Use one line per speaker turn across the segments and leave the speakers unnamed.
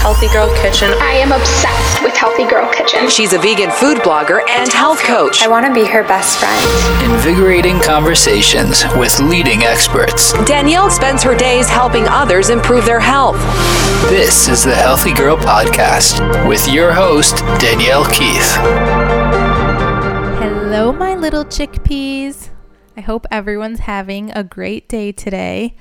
Healthy Girl Kitchen.
I am obsessed with Healthy Girl Kitchen.
She's a vegan food blogger and health coach.
I want to be her best friend.
Invigorating conversations with leading experts.
Danielle spends her days helping others improve their health.
This is the Healthy Girl Podcast with your host, Danielle Keith.
Hello, my little chickpeas. I hope everyone's having a great day today.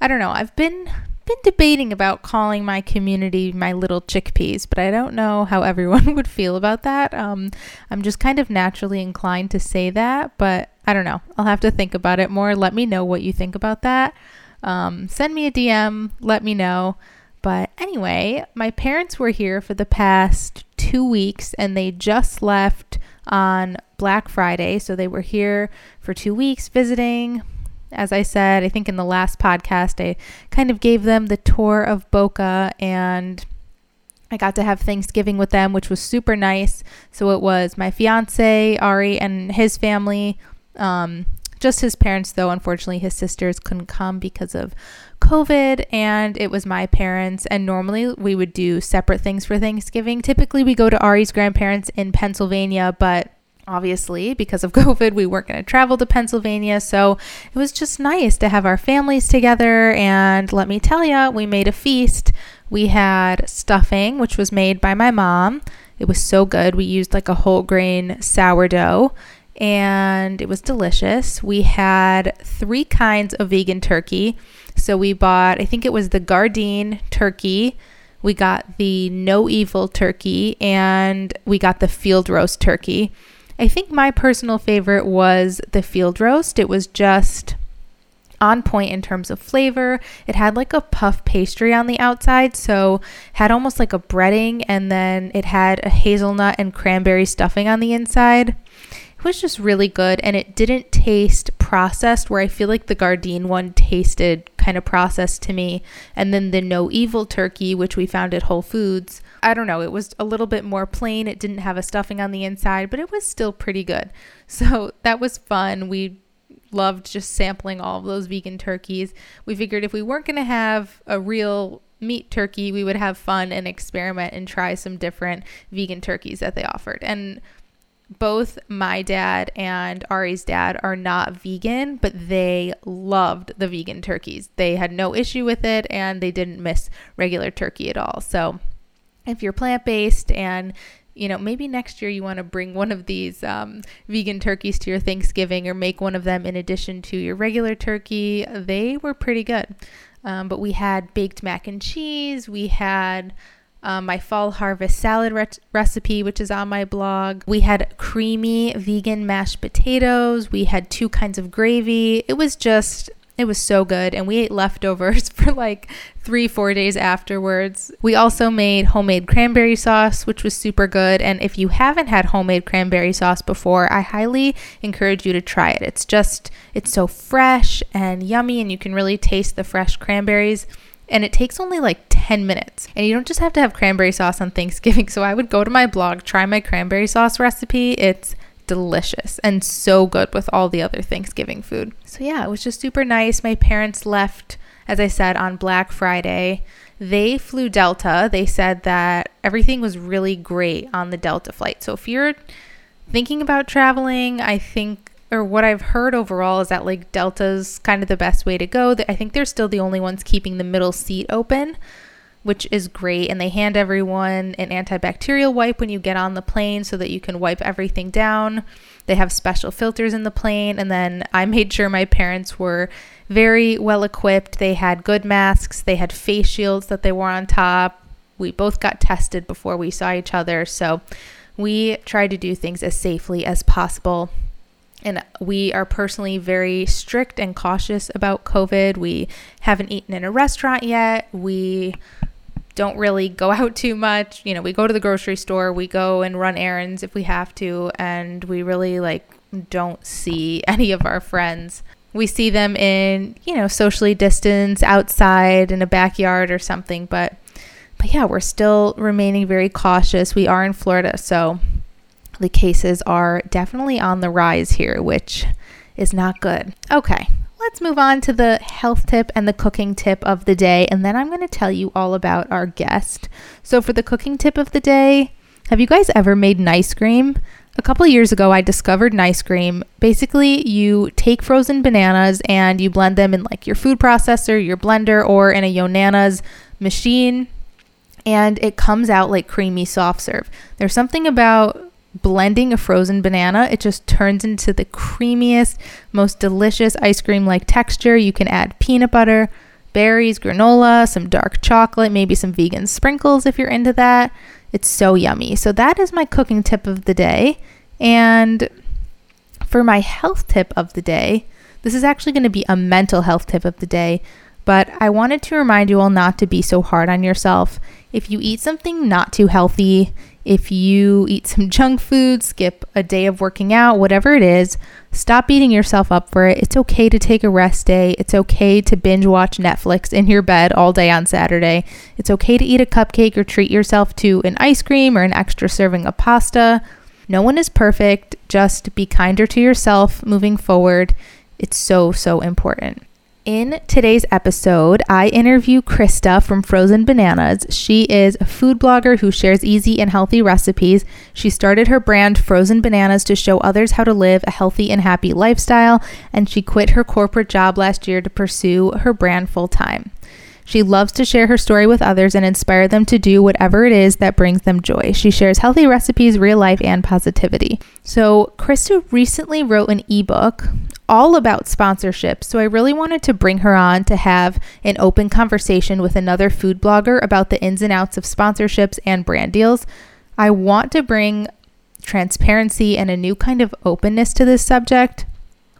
I don't know, I've been been debating about calling my community my little chickpeas, but I don't know how everyone would feel about that. Um, I'm just kind of naturally inclined to say that, but I don't know. I'll have to think about it more. Let me know what you think about that. Um, send me a DM, let me know. But anyway, my parents were here for the past two weeks and they just left on Black Friday. So they were here for two weeks visiting. As I said, I think in the last podcast, I kind of gave them the tour of Boca and I got to have Thanksgiving with them, which was super nice. So it was my fiance, Ari, and his family. Um, just his parents, though, unfortunately, his sisters couldn't come because of COVID, and it was my parents. And normally we would do separate things for Thanksgiving. Typically, we go to Ari's grandparents in Pennsylvania, but obviously because of covid we weren't going to travel to pennsylvania. So it was just nice to have our families together. And let me tell you we made a feast. We had stuffing which was made by my mom. It was so good. We used like a whole grain sourdough and it was delicious. We had three kinds of vegan turkey. So we bought i think it was the gardein turkey we got the no evil turkey and we got the field roast turkey I think my personal favorite was the field roast. It was just on point in terms of flavor. It had like a puff pastry on the outside, so had almost like a breading and then it had a hazelnut and cranberry stuffing on the inside. It was just really good and it didn't taste processed where I feel like the Gardein one tasted kind of processed to me. And then the No Evil turkey, which we found at Whole Foods, I don't know, it was a little bit more plain. It didn't have a stuffing on the inside, but it was still pretty good. So that was fun. We loved just sampling all of those vegan turkeys. We figured if we weren't going to have a real meat turkey, we would have fun and experiment and try some different vegan turkeys that they offered. And both my dad and Ari's dad are not vegan, but they loved the vegan turkeys. They had no issue with it and they didn't miss regular turkey at all. So if you're plant based and you know, maybe next year you want to bring one of these um, vegan turkeys to your Thanksgiving or make one of them in addition to your regular turkey. They were pretty good. Um, but we had baked mac and cheese. We had um, my fall harvest salad re- recipe, which is on my blog. We had creamy vegan mashed potatoes. We had two kinds of gravy. It was just it was so good. And we ate leftovers for like three, four days afterwards. We also made homemade cranberry sauce, which was super good. And if you haven't had homemade cranberry sauce before, I highly encourage you to try it. It's just, it's so fresh and yummy, and you can really taste the fresh cranberries and it takes only like 10 minutes. And you don't just have to have cranberry sauce on Thanksgiving. So I would go to my blog, try my cranberry sauce recipe. It's delicious and so good with all the other Thanksgiving food. So, yeah, it was just super nice. My parents left, as I said, on Black Friday. They flew Delta. They said that everything was really great on the Delta flight. So, if you're thinking about traveling, I think, or what I've heard overall is that like Delta's kind of the best way to go. I think they're still the only ones keeping the middle seat open which is great. And they hand everyone an antibacterial wipe when you get on the plane so that you can wipe everything down. They have special filters in the plane. And then I made sure my parents were very well equipped. They had good masks, they had face shields that they wore on top. We both got tested before we saw each other. So we tried to do things as safely as possible. And we are personally very strict and cautious about COVID. We haven't eaten in a restaurant yet. We don't really go out too much. You know, we go to the grocery store, we go and run errands if we have to, and we really like don't see any of our friends. We see them in, you know, socially distance outside in a backyard or something, but but yeah, we're still remaining very cautious. We are in Florida, so the cases are definitely on the rise here, which is not good. Okay, let's move on to the health tip and the cooking tip of the day. And then I'm going to tell you all about our guest. So, for the cooking tip of the day, have you guys ever made an ice cream? A couple years ago, I discovered an ice cream. Basically, you take frozen bananas and you blend them in like your food processor, your blender, or in a Yonanas machine, and it comes out like creamy soft serve. There's something about blending a frozen banana, it just turns into the creamiest, most delicious ice cream like texture. You can add peanut butter, berries, granola, some dark chocolate, maybe some vegan sprinkles if you're into that. It's so yummy. So, that is my cooking tip of the day. And for my health tip of the day, this is actually going to be a mental health tip of the day, but I wanted to remind you all not to be so hard on yourself. If you eat something not too healthy, if you eat some junk food, skip a day of working out, whatever it is, stop beating yourself up for it. It's okay to take a rest day. It's okay to binge watch Netflix in your bed all day on Saturday. It's okay to eat a cupcake or treat yourself to an ice cream or an extra serving of pasta. No one is perfect. Just be kinder to yourself moving forward. It's so, so important. In today's episode, I interview Krista from Frozen Bananas. She is a food blogger who shares easy and healthy recipes. She started her brand Frozen Bananas to show others how to live a healthy and happy lifestyle, and she quit her corporate job last year to pursue her brand full time. She loves to share her story with others and inspire them to do whatever it is that brings them joy. She shares healthy recipes, real life, and positivity. So, Krista recently wrote an ebook all about sponsorships. So, I really wanted to bring her on to have an open conversation with another food blogger about the ins and outs of sponsorships and brand deals. I want to bring transparency and a new kind of openness to this subject.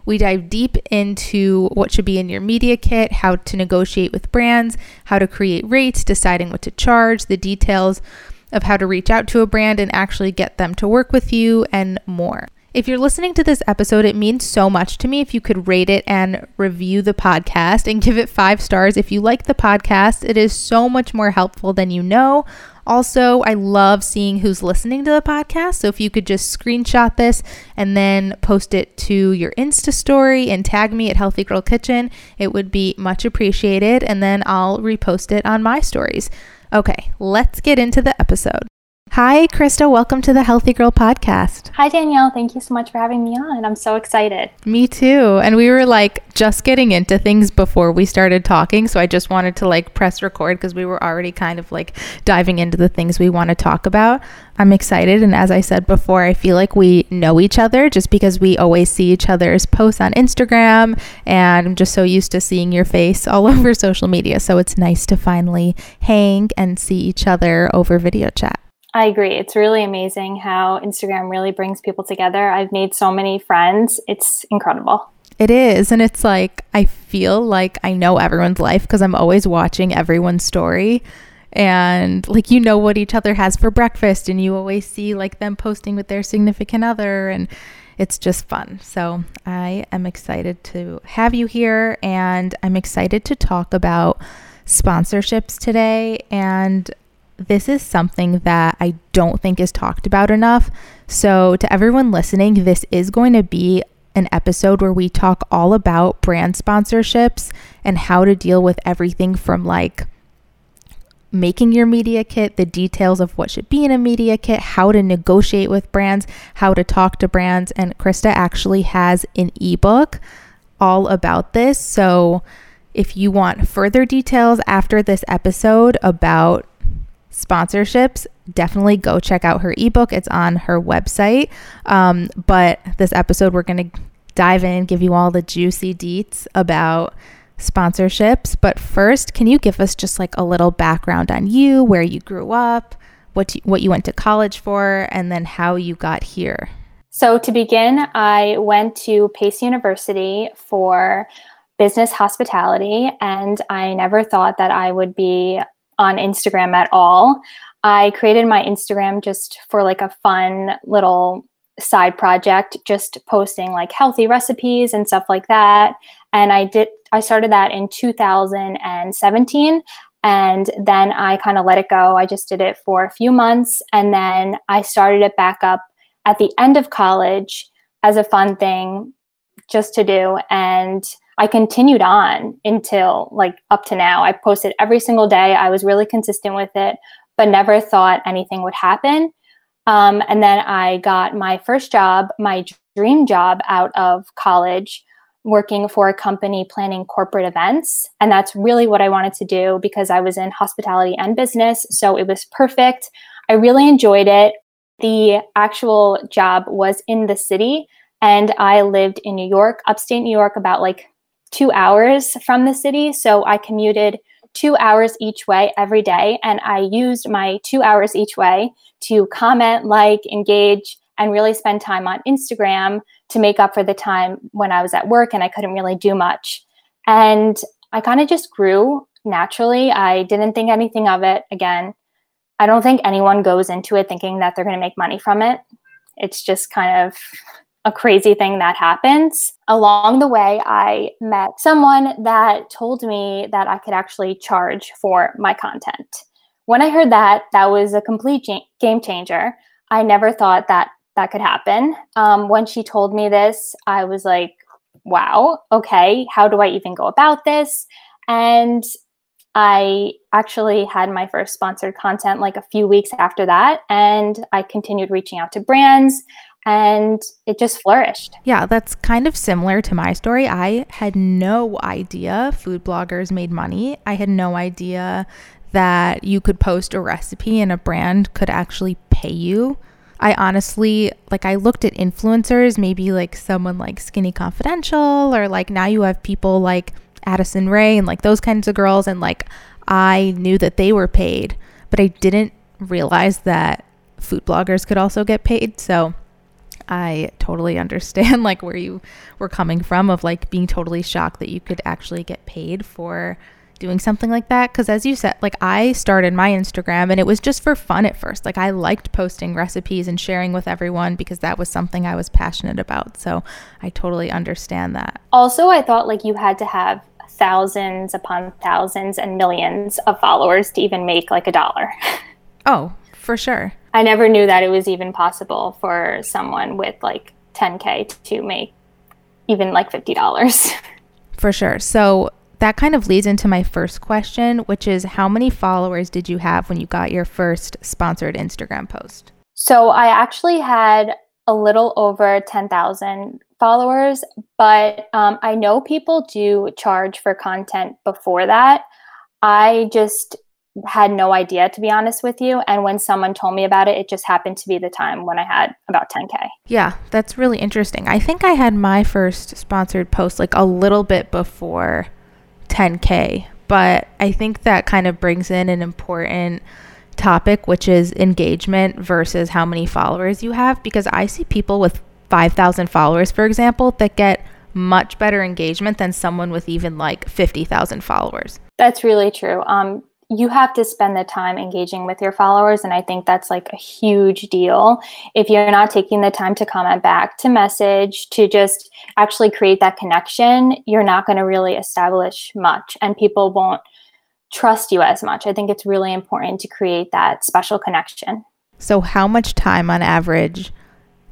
We dive deep into what should be in your media kit, how to negotiate with brands, how to create rates, deciding what to charge, the details of how to reach out to a brand and actually get them to work with you, and more. If you're listening to this episode, it means so much to me if you could rate it and review the podcast and give it five stars. If you like the podcast, it is so much more helpful than you know. Also, I love seeing who's listening to the podcast. So if you could just screenshot this and then post it to your Insta story and tag me at Healthy Girl Kitchen, it would be much appreciated. And then I'll repost it on my stories. Okay, let's get into the episode. Hi, Krista. Welcome to the Healthy Girl podcast.
Hi, Danielle. Thank you so much for having me on. I'm so excited.
Me too. And we were like just getting into things before we started talking. So I just wanted to like press record because we were already kind of like diving into the things we want to talk about. I'm excited. And as I said before, I feel like we know each other just because we always see each other's posts on Instagram. And I'm just so used to seeing your face all over social media. So it's nice to finally hang and see each other over video chat.
I agree. It's really amazing how Instagram really brings people together. I've made so many friends. It's incredible.
It is. And it's like, I feel like I know everyone's life because I'm always watching everyone's story. And like, you know what each other has for breakfast, and you always see like them posting with their significant other. And it's just fun. So I am excited to have you here. And I'm excited to talk about sponsorships today. And this is something that I don't think is talked about enough. So, to everyone listening, this is going to be an episode where we talk all about brand sponsorships and how to deal with everything from like making your media kit, the details of what should be in a media kit, how to negotiate with brands, how to talk to brands. And Krista actually has an ebook all about this. So, if you want further details after this episode about sponsorships, definitely go check out her ebook. It's on her website. Um, but this episode, we're going to dive in, give you all the juicy deets about sponsorships. But first, can you give us just like a little background on you, where you grew up, what what you went to college for, and then how you got here?
So, to begin, I went to Pace University for business hospitality, and I never thought that I would be on Instagram at all. I created my Instagram just for like a fun little side project, just posting like healthy recipes and stuff like that. And I did, I started that in 2017. And then I kind of let it go. I just did it for a few months. And then I started it back up at the end of college as a fun thing just to do. And I continued on until like up to now. I posted every single day. I was really consistent with it, but never thought anything would happen. Um, and then I got my first job, my dream job out of college, working for a company planning corporate events. And that's really what I wanted to do because I was in hospitality and business. So it was perfect. I really enjoyed it. The actual job was in the city, and I lived in New York, upstate New York, about like two hours from the city. So I commuted two hours each way every day. And I used my two hours each way to comment, like, engage, and really spend time on Instagram to make up for the time when I was at work and I couldn't really do much. And I kind of just grew naturally. I didn't think anything of it. Again, I don't think anyone goes into it thinking that they're going to make money from it. It's just kind of a crazy thing that happens. Along the way, I met someone that told me that I could actually charge for my content. When I heard that, that was a complete game changer. I never thought that that could happen. Um, when she told me this, I was like, wow, okay, how do I even go about this? And I actually had my first sponsored content like a few weeks after that. And I continued reaching out to brands and it just flourished.
Yeah, that's kind of similar to my story. I had no idea food bloggers made money. I had no idea that you could post a recipe and a brand could actually pay you. I honestly, like, I looked at influencers, maybe like someone like Skinny Confidential, or like now you have people like Addison Rae and like those kinds of girls. And like, I knew that they were paid, but I didn't realize that food bloggers could also get paid. So, I totally understand like where you were coming from of like being totally shocked that you could actually get paid for doing something like that. Because as you said like I started my Instagram and it was just for fun at first. Like I liked posting recipes and sharing with everyone because that was something I was passionate about. So I totally understand that.
Also I thought like you had to have thousands upon thousands and millions of followers to even make like a dollar.
Oh for sure
I never knew that it was even possible for someone with like 10K to make even like $50.
For sure. So that kind of leads into my first question, which is how many followers did you have when you got your first sponsored Instagram post?
So I actually had a little over 10,000 followers, but um, I know people do charge for content before that. I just had no idea to be honest with you and when someone told me about it it just happened to be the time when i had about 10k
yeah that's really interesting i think i had my first sponsored post like a little bit before 10k but i think that kind of brings in an important topic which is engagement versus how many followers you have because i see people with 5000 followers for example that get much better engagement than someone with even like 50,000 followers.
That's really true. Um, you have to spend the time engaging with your followers and i think that's like a huge deal. If you're not taking the time to comment back to message to just actually create that connection you're not going to really establish much and people won't trust you as much. I think it's really important to create that special connection.
So how much time on average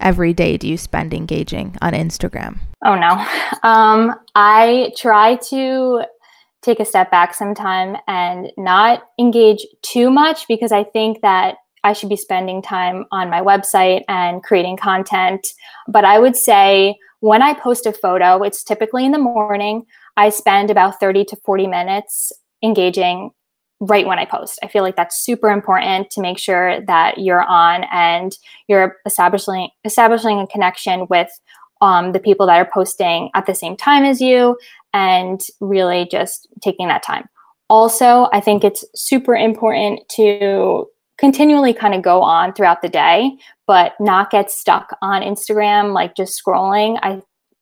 every day do you spend engaging on instagram?
Oh no. Um, i try to take a step back sometime and not engage too much because I think that I should be spending time on my website and creating content. But I would say when I post a photo, it's typically in the morning. I spend about 30 to 40 minutes engaging right when I post. I feel like that's super important to make sure that you're on and you're establishing establishing a connection with um, the people that are posting at the same time as you and really just taking that time. Also, I think it's super important to continually kind of go on throughout the day, but not get stuck on Instagram, like just scrolling. I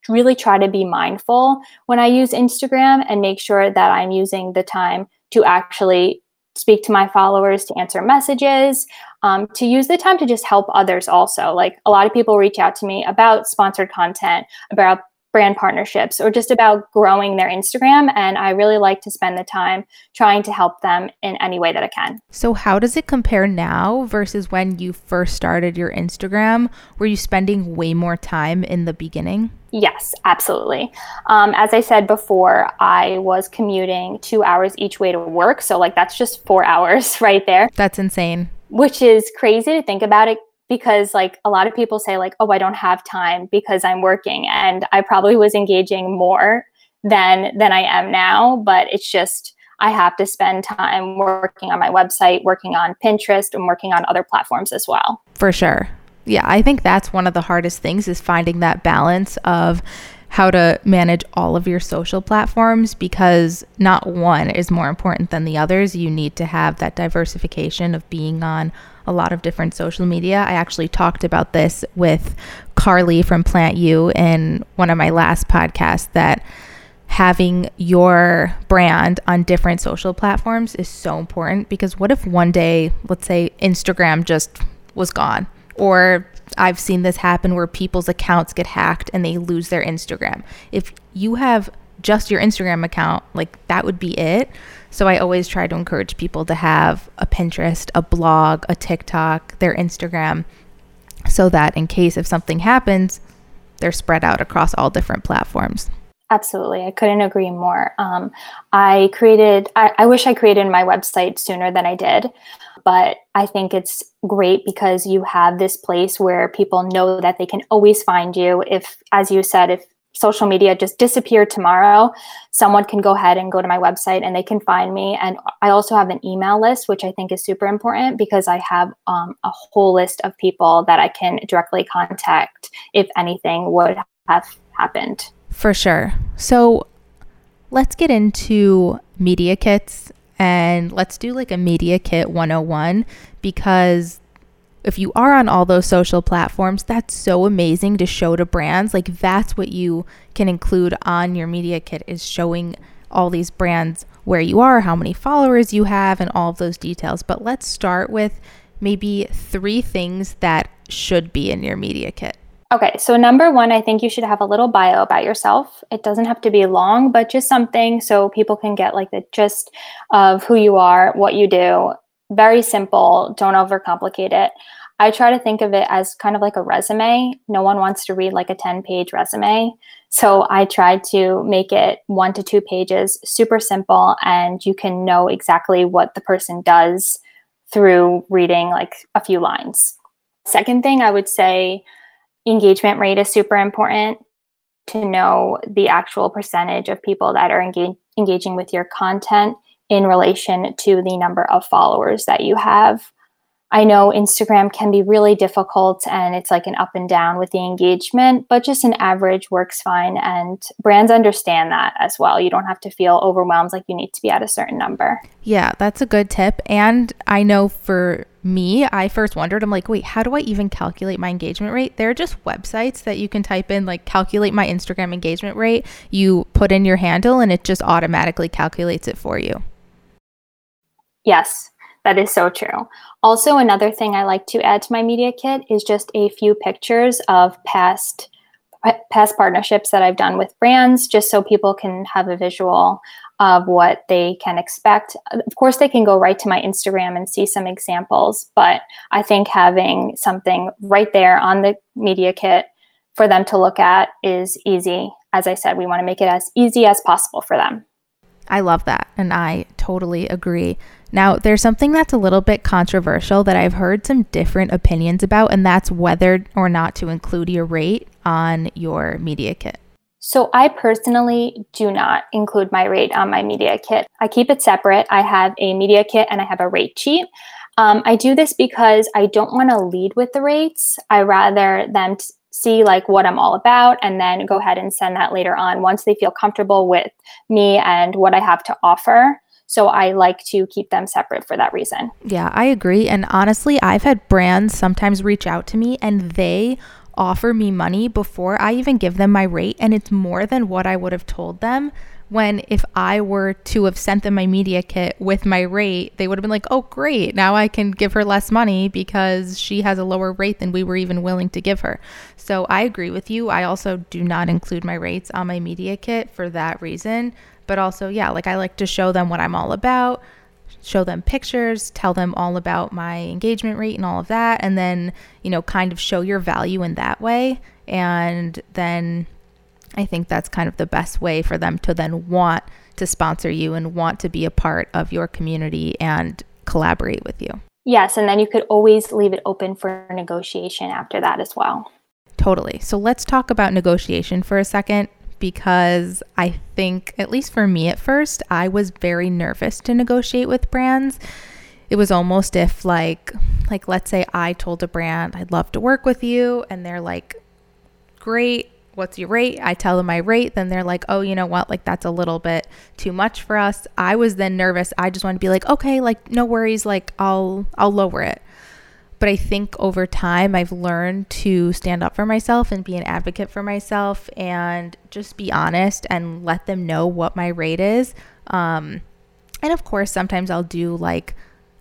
really try to be mindful when I use Instagram and make sure that I'm using the time to actually speak to my followers, to answer messages, um, to use the time to just help others also. Like a lot of people reach out to me about sponsored content, about brand partnerships or just about growing their Instagram. And I really like to spend the time trying to help them in any way that I can.
So, how does it compare now versus when you first started your Instagram? Were you spending way more time in the beginning?
Yes, absolutely. Um, as I said before, I was commuting two hours each way to work. So, like, that's just four hours right there.
That's insane.
Which is crazy to think about it because like a lot of people say like oh i don't have time because i'm working and i probably was engaging more than than i am now but it's just i have to spend time working on my website working on pinterest and working on other platforms as well.
For sure. Yeah i think that's one of the hardest things is finding that balance of how to manage all of your social platforms because not one is more important than the others you need to have that diversification of being on a lot of different social media. I actually talked about this with Carleigh from Plant You in one of my last podcasts that having your brand on different social platforms is so important because what if one day, let's say Instagram just was gone or I've seen this happen where people's accounts get hacked and they lose their Instagram. If you have just your Instagram account, like that would be it. So I always try to encourage people to have a Pinterest, a blog, a TikTok, their Instagram, so that in case if something happens, they're spread out across all different platforms.
Absolutely. I couldn't agree more. Um, I created, I, I wish I created my website sooner than I did, but I think it's great because you have this place where people know that they can always find you. If, as you said, if social media just disappeared tomorrow, someone can go ahead and go to my website and they can find me. And I also have an email list, which I think is super important because I have um, a whole list of people that I can directly contact if anything would have happened.
For sure. So let's get into media kits and let's do like a media kit 101 because if you are on all those social platforms, that's so amazing to show to brands. Like that's what you can include on your media kit is showing all these brands where you are, how many followers you have, and all of those details. But let's start with maybe three things that should be in your media kit.
Okay, so number one, I think you should have a little bio about yourself. It doesn't have to be long, but just something so people can get like the gist of who you are, what you do. Very simple, don't overcomplicate it. I try to think of it as kind of like a resume. No one wants to read like a 10 page resume. So I try to make it one to two pages, super simple, and you can know exactly what the person does through reading like a few lines. Second thing I would say engagement rate is super important to know the actual percentage of people that are engage- engaging with your content in relation to the number of followers that you have. I know Instagram can be really difficult and it's like an up and down with the engagement, but just an average works fine. And brands understand that as well. You don't have to feel overwhelmed like you need to be at a certain number.
Yeah, that's a good tip. And I know for me, I first wondered, I'm like, wait, how do I even calculate my engagement rate? There are just websites that you can type in, like, calculate my Instagram engagement rate. You put in your handle and it just automatically calculates it for you.
Yes, that is so true. Also, another thing I like to add to my media kit is just a few pictures of past past partnerships that I've done with brands, just so people can have a visual of what they can expect. Of course, they can go right to my Instagram and see some examples, but I think having something right there on the media kit for them to look at is easy. As I said, we want to make it as easy as possible for them.
I love that. And I totally agree. Now, there's something that's a little bit controversial that I've heard some different opinions about, and that's whether or not to include your rate on your media kit.
So, I personally do not include my rate on my media kit. I keep it separate. I have a media kit and I have a rate sheet. Um, I do this because I don't want to lead with the rates. I rather them t- see like what I'm all about and then go ahead and send that later on once they feel comfortable with me and what I have to offer. So I like to keep them separate for that reason.
Yeah, I agree. And honestly, I've had brands sometimes reach out to me and they offer me money before I even give them my rate. And it's more than what I would have told them when if I were to have sent them my media kit with my rate, they would have been like, oh, great. Now I can give her less money because she has a lower rate than we were even willing to give her. So I agree with you. I also do not include my rates on my media kit for that reason. But also, yeah, like I like to show them what I'm all about, show them pictures, tell them all about my engagement rate and all of that. And then, you know, kind of show your value in that way. And then, I think that's kind of the best way for them to then want to sponsor you and want to be a part of your community and collaborate with you.
Yes, and then you could always leave it open for negotiation after that as well.
Totally. So let's talk about negotiation for a second because I think, at least for me at first, I was very nervous to negotiate with brands. It was almost if like like let's say I told a brand I'd love to work with you and they're like great what's your rate? I tell them my rate. Then they're like, oh, you know what? Like, that's a little bit too much for us. I was then nervous. I just want to be like, okay, like, no worries. Like, I'll, I'll lower it. But I think over time, I've learned to stand up for myself and be an advocate for myself and just be honest and let them know what my rate is. Um, and of course, sometimes I'll do like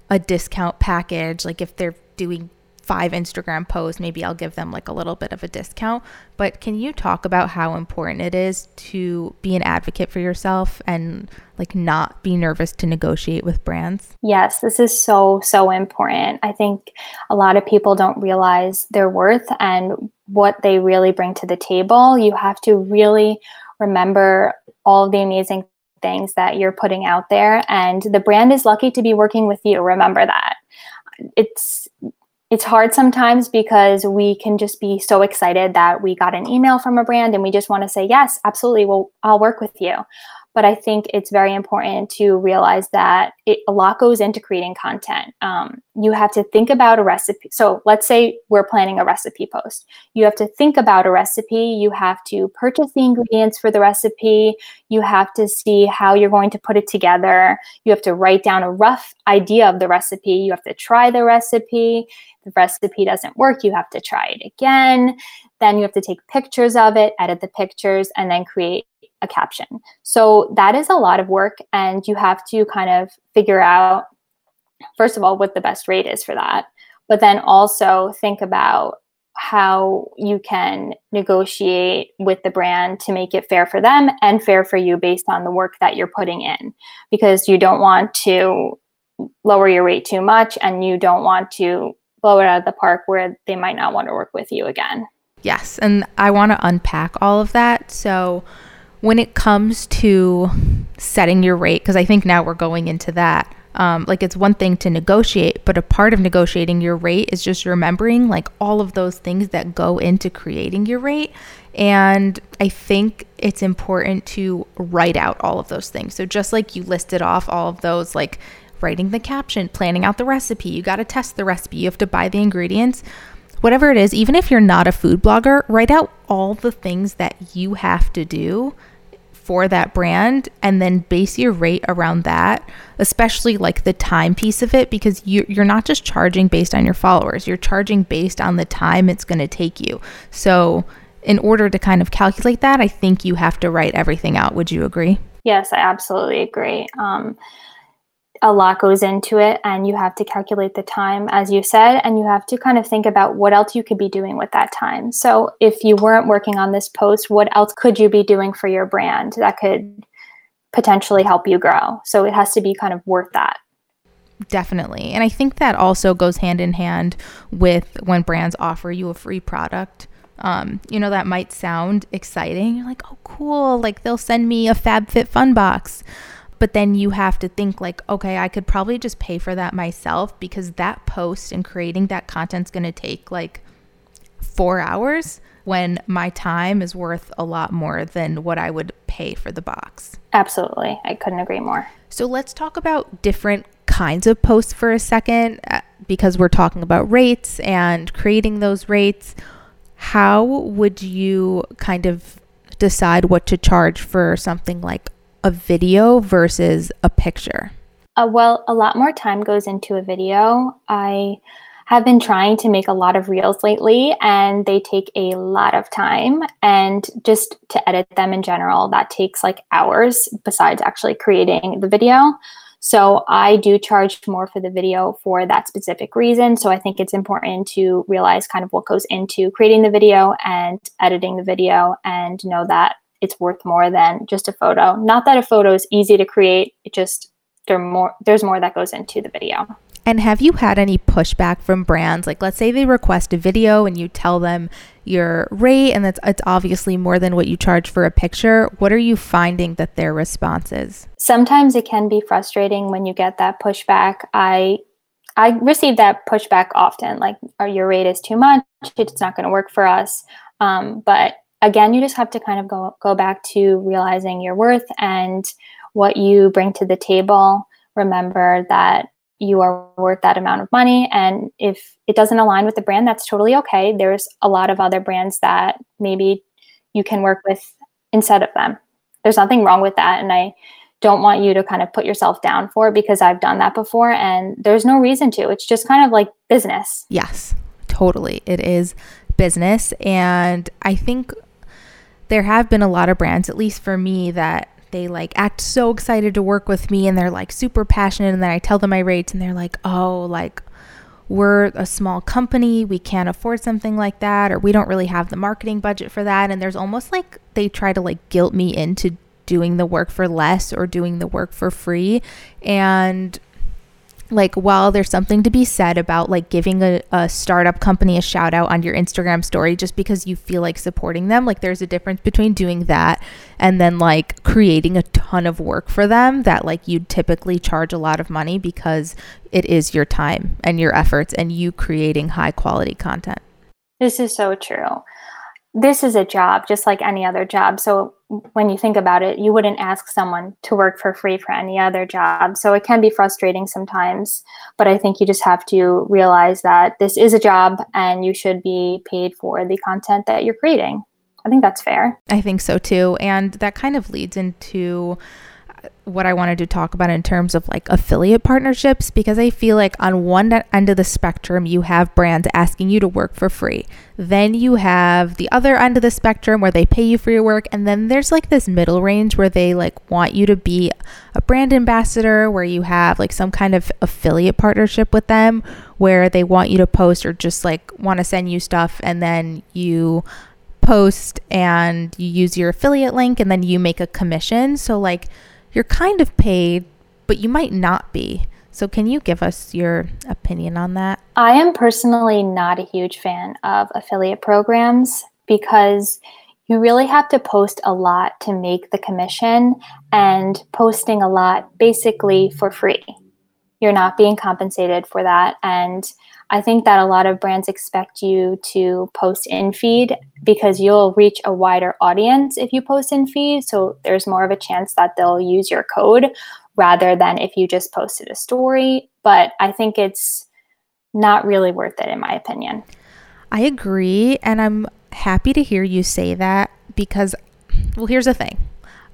a discount package. Like if they're doing five Instagram posts, maybe I'll give them like a little bit of a discount. But can you talk about how important it is to be an advocate for yourself and like not be nervous to negotiate with brands?
Yes, this is so, so important. I think a lot of people don't realize their worth and what they really bring to the table. You have to really remember all the amazing things that you're putting out there and the brand is lucky to be working with you remember that it's it's hard sometimes because we can just be so excited that we got an email from a brand and we just want to say yes absolutely well i'll work with you. But i think it's very important to realize that it, a lot goes into creating content. Um, you have to think about a recipe so let's say we're planning a recipe post. You have to think about a recipe you have to purchase the ingredients for the recipe you have to see how you're going to put it together. You have to write down a rough idea of the recipe you have to try the recipe the recipe doesn't work, you have to try it again. Then you have to take pictures of it, edit the pictures, and then create a caption. So that is a lot of work, and you have to kind of figure out, first of all, what the best rate is for that, but then also think about how you can negotiate with the brand to make it fair for them and fair for you based on the work that you're putting in because you don't want to lower your rate too much and you don't want to blow it out of the park where they might not want to work with you again.
Yes. And I want to unpack all of that. So, when it comes to setting your rate, because I think now we're going into that, um, like it's one thing to negotiate, but a part of negotiating your rate is just remembering like all of those things that go into creating your rate. And I think it's important to write out all of those things. So, just like you listed off all of those, like writing the caption, planning out the recipe. You got to test the recipe. You have to buy the ingredients. Whatever it is, even if you're not a food blogger, write out all the things that you have to do for that brand and then base your rate around that, especially like the time piece of it, because you're, you're not just charging based on your followers, you're charging based on the time it's going to take you. So, in order to kind of calculate that, I think you have to write everything out. Would you agree?
Yes, I absolutely agree. Um, a lot goes into it and you have to calculate the time as you said and you have to kind of think about what else you could be doing with that time. So if you weren't working on this post what else could you be doing for your brand that could potentially help you grow? So it has to be kind of worth that.
Definitely. And i think that also goes hand in hand with when brands offer you a free product. Um, you know that might sound exciting. You're like oh cool. Like they'll send me a fabfitfun box but then you have to think like okay i could probably just pay for that myself because that post and creating that content's going to take like four hours when my time is worth a lot more than what i would pay for the box.
Absolutely. I couldn't agree more.
So let's talk about different kinds of posts for a second uh, because we're talking about rates and creating those rates. How would you kind of decide what to charge for something like a video versus a picture?
Uh, well, a lot more time goes into a video. I have been trying to make a lot of reels lately and they take a lot of time and just to edit them in general that takes like hours besides actually creating the video so i do charge more for the video for that specific reason so i think it's important to realize kind of what goes into creating the video and editing the video and know that it's worth more than just a photo not that a photo is easy to create it just there more there's more that goes into the video
and have you had any pushback from brands? Like, let's say they request a video and you tell them your rate, and that's it's obviously more than what you charge for a picture. What are you finding that their response is?
Sometimes it can be frustrating when you get that pushback. I I receive that pushback often, like, "Or your rate is too much. It's not going to work for us." Um, but again, you just have to kind of go go back to realizing your worth and what you bring to the table. Remember that you are worth that amount of money. And if it doesn't align with the brand, that's totally okay. There's a lot of other brands that maybe you can work with instead of them. There's nothing wrong with that. And I don't want you to kind of put yourself down for because I've done that before and there's no reason to. It's just kind of like business.
Yes, totally. It is business. And I think there have been a lot of brands, at least for me, that they like act so excited to work with me and they're like super passionate and then I tell them my rates and they're like, "Oh, like we're a small company, we can't afford something like that or we don't really have the marketing budget for that." And there's almost like they try to like guilt me into doing the work for less or doing the work for free. And like while there's something to be said about like giving a, a startup company a shout out on your instagram story just because you feel like supporting them like there's a difference between doing that and then like creating a ton of work for them that like you'd typically charge a lot of money because it is your time and your efforts and you creating high quality content.
This is so true this is a job just like any other job. So when you think about it, you wouldn't ask someone to work for free for any other job. So it can be frustrating sometimes, but I think you just have to realize that this is a job and you should be paid for the content that you're creating. I think that's fair.
I think so too. And that kind of leads into what I wanted to talk about in terms of like affiliate partnerships because I feel like on one end of the spectrum, you have brands asking you to work for free. Then you have the other end of the spectrum where they pay you for your work. And then there's like this middle range where they like want you to be a brand ambassador, where you have like some kind of affiliate partnership with them, where they want you to post or just like want to send you stuff and then you post and you use your affiliate link and then you make a commission. So, like, you're kind of paid, but you might not be. So, can you give us your opinion on that?
I am personally not a huge fan of affiliate programs because you really have to post a lot to make the commission and posting a lot basically for free. You're not being compensated for that. And I think that a lot of brands expect you to post in feed because you'll reach a wider audience if you post in feed. So there's more of a chance that they'll use your code rather than if you just posted a story. But I think it's not really worth it, in my opinion.
I agree. And I'm happy to hear you say that because, well, here's the thing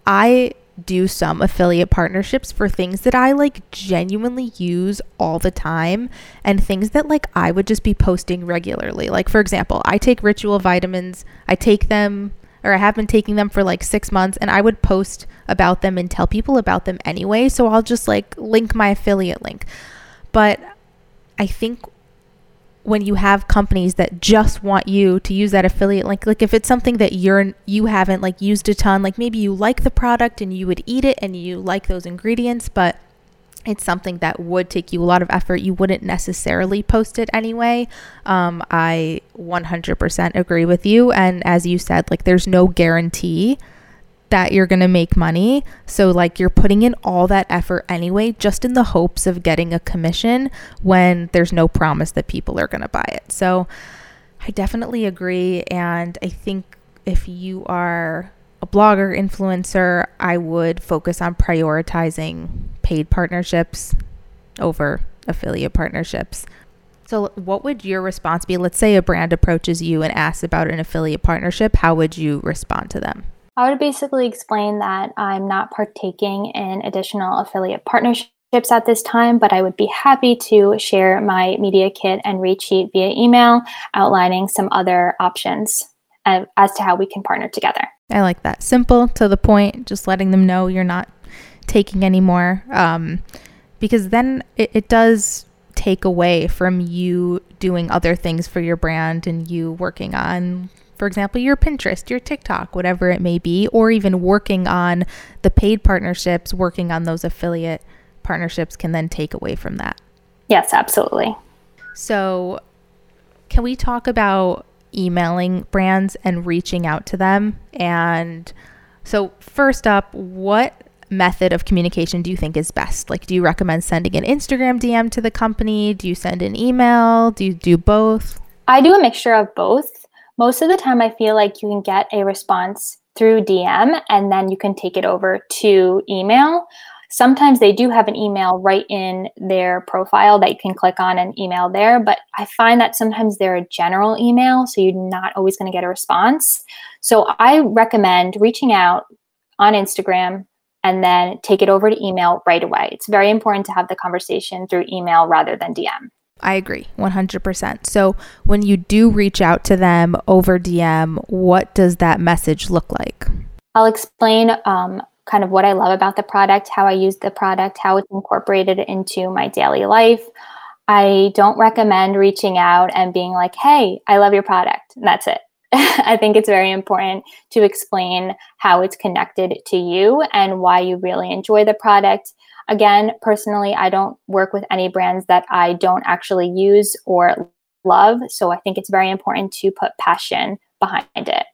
I do some affiliate partnerships for things that I like genuinely use all the time and things that like I would just be posting regularly. Like for example, I take ritual vitamins. I take them or I have been taking them for like 6 months and I would post about them and tell people about them anyway, so I'll just like link my affiliate link. But I think when you have companies that just want you to use that affiliate link like if it's something that you're you haven't like used a ton like maybe you like the product and you would eat it and you like those ingredients but it's something that would take you a lot of effort. You wouldn't necessarily post it anyway. Um, I 100% agree with you. And as you said, like there's no guarantee that you're going to make money. So, like, you're putting in all that effort anyway, just in the hopes of getting a commission when there's no promise that people are going to buy it. So, I definitely agree. And I think if you are a blogger, influencer, I would focus on prioritizing paid partnerships over affiliate partnerships. So, what would your response be? Let's say a brand approaches you and asks about an affiliate partnership. How would you respond to them?
I would basically explain that I'm not partaking in additional affiliate partnerships at this time, but I would be happy to share my media kit and rate sheet via email outlining some other options uh, as to how we can partner together.
I like that. Simple to the point, just letting them know you're not taking any more. Um, because then it, it does take away from you doing other things for your brand and you working on for example, your Pinterest, your TikTok, whatever it may be, or even working on the paid partnerships, working on those affiliate partnerships can then take away from that.
Yes, absolutely.
So, can we talk about emailing brands and reaching out to them? And so, first up, what method of communication do you think is best? Like, do you recommend sending an Instagram DM to the company? Do you send an email? Do you do both?
I do a mixture of both most of the time, I feel like you can get a response through DM and then you can take it over to email. Sometimes they do have an email right in their profile that you can click on and email there, but I find that sometimes they're a general email, so you're not always going to get a response. So I recommend reaching out on Instagram and then take it over to email right away. It's very important to have the conversation through email rather than DM.
I agree 100%. So when you do reach out to them over DM, what does that message look like?
I'll explain um, kind of what I love about the product, how I use the product, how it's incorporated into my daily life. I don't recommend reaching out and being like, hey, I love your product. And that's it. I think it's very important to explain how it's connected to you and why you really enjoy the product Again, personally, I don't work with any brands that I don't actually use or love. So I think it's very important to put passion behind it.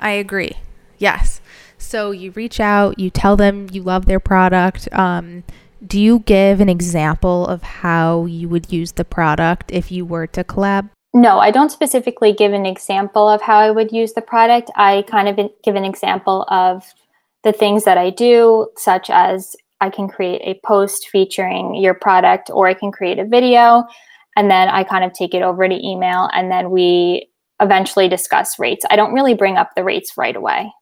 I agree. Yes. So you reach out, you tell them you love their product. Um, do you give an example of how you would use the product if you were to collab?
No, I don't specifically give an example of how I would use the product. I kind of give an example of the things that I do, such as I can create a post featuring your product or I can create a video and then I kind of take it over to email and then we eventually discuss rates. I don't really bring up the rates right away.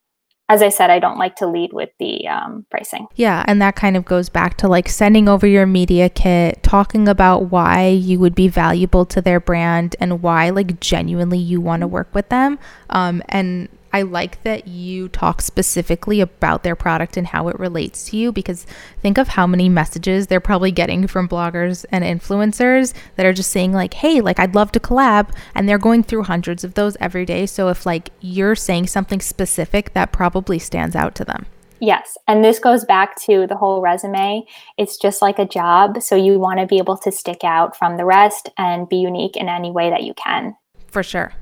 As I said, I don't like to lead with the um, pricing.
Yeah, and that kind of goes back to like sending over your media kit, talking about why you would be valuable to their brand and why like genuinely you want to work with them. Um, and I like that you talk specifically about their product and how it relates to you because think of how many messages they're probably getting from bloggers and influencers that are just saying like, "Hey, like I'd love to collab." And they're going through hundreds of those every day. So if like you're saying something specific, that probably stands out to them.
Yes. And this goes back to the whole resume. It's just like a job. So you want to be able to stick out from the rest and be unique in any way that you can.
For sure.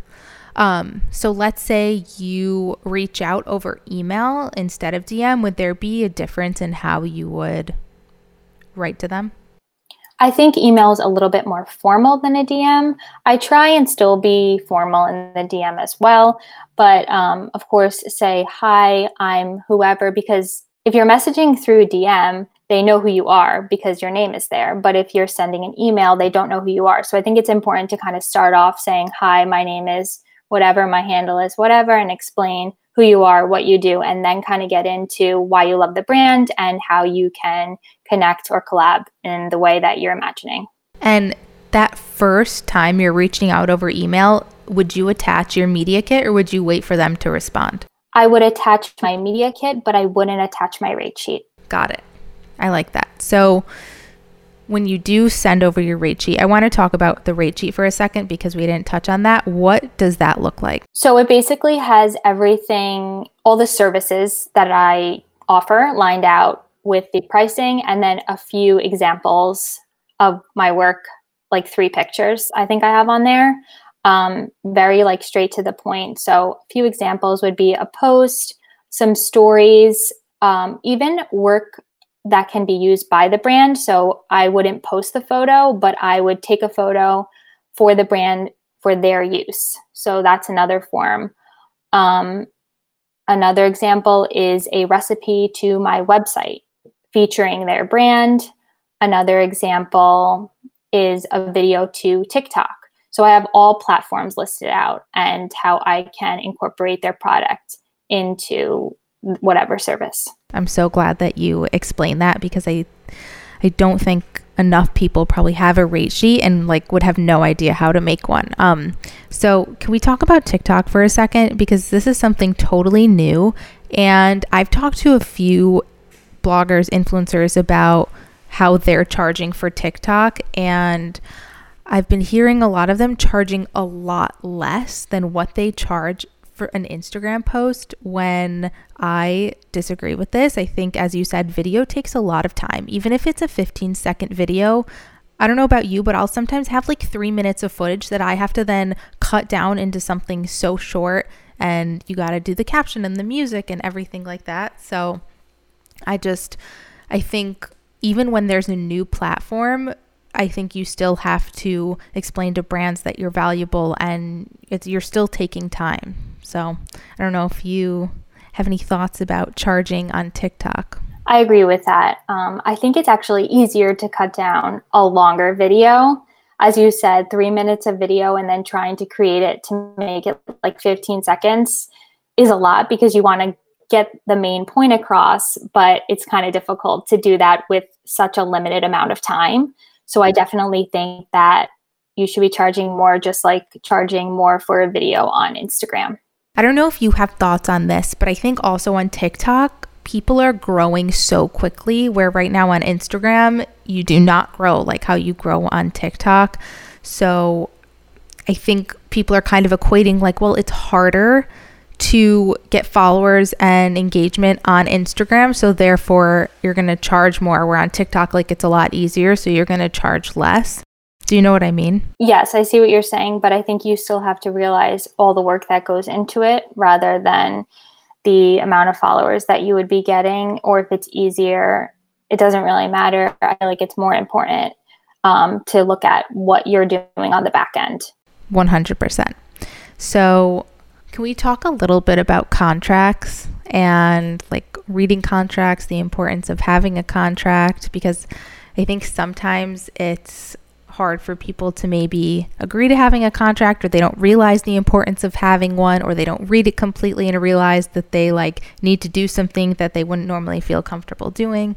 Um, so let's say you reach out over email instead of DM. Would there be a difference in how you would write to them?
I think email is a little bit more formal than a DM. I try and still be formal in the DM as well, but um, of course, say, Hi, I'm whoever, because if you're messaging through DM, they know who you are because your name is there. But if you're sending an email, they don't know who you are. So I think it's important to kind of start off saying, Hi, my name is whatever my handle is, whatever, and explain who you are, what you do, and then kind of get into why you love the brand and how you can connect or collab in the way that you're imagining.
And that first time you're reaching out over email, would you attach your media kit or would you wait for them to respond?
I would attach my media kit, but I wouldn't attach my rate sheet.
Got it. I like that. So, when you do send over your rate sheet, I want to talk about the rate sheet for a second because we didn't touch on that. What does that look like?
So it basically has everything, all the services that I offer lined out with the pricing and then a few examples of my work, like three pictures I think I have on there. Um, very like straight to the point. So a few examples would be a post, some stories, um, even work that can be used by the brand. So I wouldn't post the photo, but I would take a photo for the brand for their use. So that's another form. Um, another example is a recipe to my website featuring their brand. Another example is a video to TikTok. So I have all platforms listed out and how I can incorporate their product into whatever service.
I'm so glad that you explained that because I I don't think enough people probably have a rate sheet and like would have no idea how to make one. Um, so can we talk about TikTok for a second because this is something totally new, and I've talked to a few bloggers, influencers about how they're charging for TikTok and. I've been hearing a lot of them charging a lot less than what they charge for an Instagram post when I disagree with this. I think, as you said, video takes a lot of time. Even if it's a 15 second video, I don't know about you, but I'll sometimes have like three minutes of footage that I have to then cut down into something so short. And you got to do the caption and the music and everything like that. So I just, I think even when there's a new platform, I think you still have to explain to brands that you're valuable and it's you're still taking time. So I don't know if you have any thoughts about charging on TikTok.
I agree with that. Um, I think it's actually easier to cut down a longer video. As you said, three minutes of video and then trying to create it to make it like 15 seconds is a lot because you want to get the main point across, but it's kind of difficult to do that with such a limited amount of time. So I definitely think that you should be charging more, just like charging more for a video on Instagram.
I don't know if you have thoughts on this, but I think also on TikTok, people are growing so quickly where right now on Instagram, you do not grow like how you grow on TikTok. So I think people are kind of equating like, well, it's harder to get followers and engagement on Instagram. So therefore, you're going to charge more. Where on TikTok, like it's a lot easier. So you're going to charge less. Do you know what I mean?
Yes, I see what you're saying, but I think you still have to realize all the work that goes into it rather than the amount of followers that you would be getting, or if it's easier, it doesn't really matter. I feel like it's more important um, to look at what you're doing on the back end.
100%. So, can we talk a little bit about contracts and like reading contracts, the importance of having a contract? Because I think sometimes it's hard for people to maybe agree to having a contract or they don't realize the importance of having one or they don't read it completely and realize that they like need to do something that they wouldn't normally feel comfortable doing.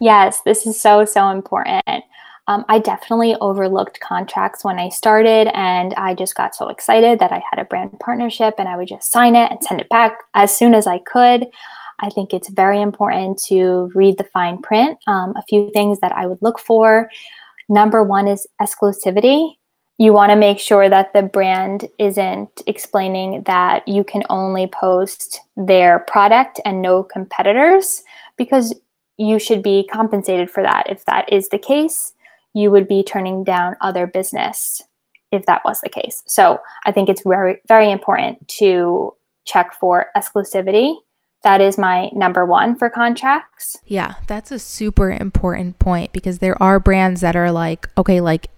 Yes, this is so, so important. Um, I definitely overlooked contracts when I started, and I just got so excited that I had a brand partnership and I would just sign it and send it back as soon as I could. I think it's very important to read the fine print. Um, a few things that I would look for Number one is exclusivity. You want to make sure that the brand isn't explaining that you can only post their product and no competitors because you should be compensated for that. If that is the case, you would be turning down other business if that was the case. So I think it's very, very important to check for exclusivity that is my number one for contracts.
Yeah, that's a super important point because there are brands that are like, okay, like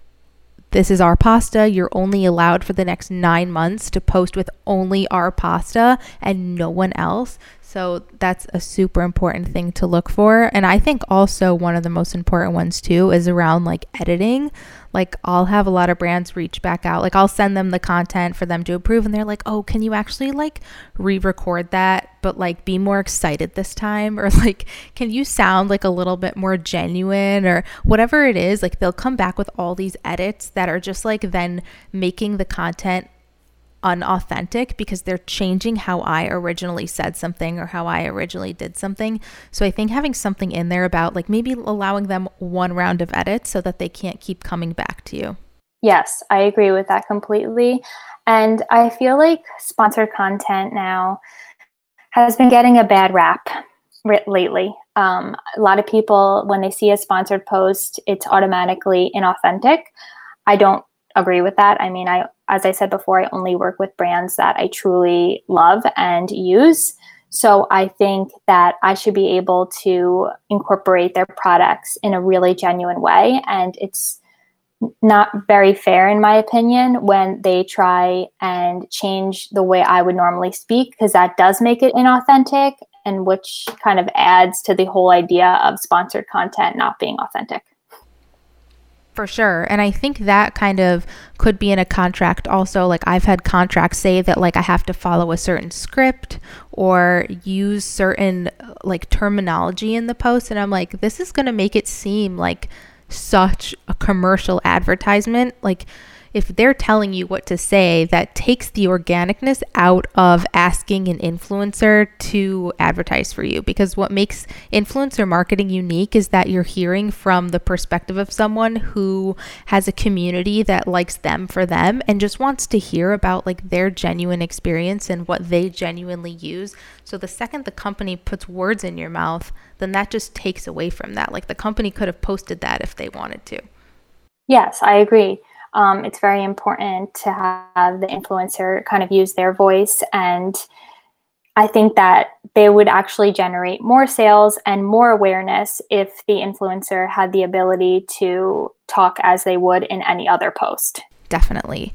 this is our pasta. You're only allowed for the next nine months to post with only our pasta and no one else. So that's a super important thing to look for. And I think also one of the most important ones too is around like editing. Like I'll have a lot of brands reach back out. Like I'll send them the content for them to approve and they're like, "Oh, can you actually like re-record that but like be more excited this time or like can you sound like a little bit more genuine or whatever it is." Like they'll come back with all these edits that are just like then making the content unauthentic because they're changing how I originally said something or how I originally did something. So I think having something in there about like maybe allowing them one round of edits so that they can't keep coming back to you.
Yes, I agree with that completely. And I feel like sponsored content now has been getting a bad rap lately. Um, a lot of people, when they see a sponsored post, it's automatically inauthentic. I don't agree with that. I mean, I as I said before, I only work with brands that I truly love and use. So I think that I should be able to incorporate their products in a really genuine way. And it's not very fair, in my opinion, when they try and change the way I would normally speak, because that does make it inauthentic, and which kind of adds to the whole idea of sponsored content not being authentic.
For sure. And I think that kind of could be in a contract also. Like I've had contracts say that like I have to follow a certain script or use certain like terminology in the post and I'm like this is going to make it seem like such a commercial advertisement. Like if they're telling you what to say, that takes the organicness out of asking an influencer to advertise for you. Because what makes influencer marketing unique is that you're hearing from the perspective of someone who has a community that likes them for them and just wants to hear about like their genuine experience and what they genuinely use. So the second the company puts words in your mouth, then that just takes away from that. Like the company could have posted that if they wanted to.
Yes, I agree um, it's very important to have the influencer kind of use their voice. And I think that they would actually generate more sales and more awareness if the influencer had the ability to talk as they would in any other post.
Definitely.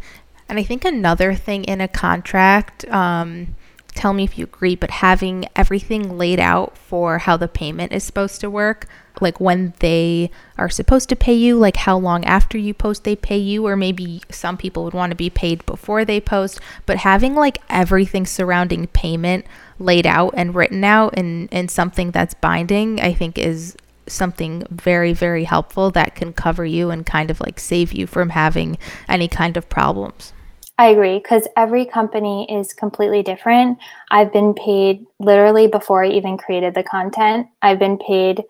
And I think another thing in a contract, um, tell me if you agree, but having everything laid out for how the payment is supposed to work like when they are supposed to pay you, like how long after you post they pay you, or maybe some people would want to be paid before they post, but having like everything surrounding payment laid out and written out and, and something that's binding, I think is something very, very helpful that can cover you and kind of like save you from having any kind of problems.
I agree because every company is completely different. I've been paid literally before I even created the content. I've been paid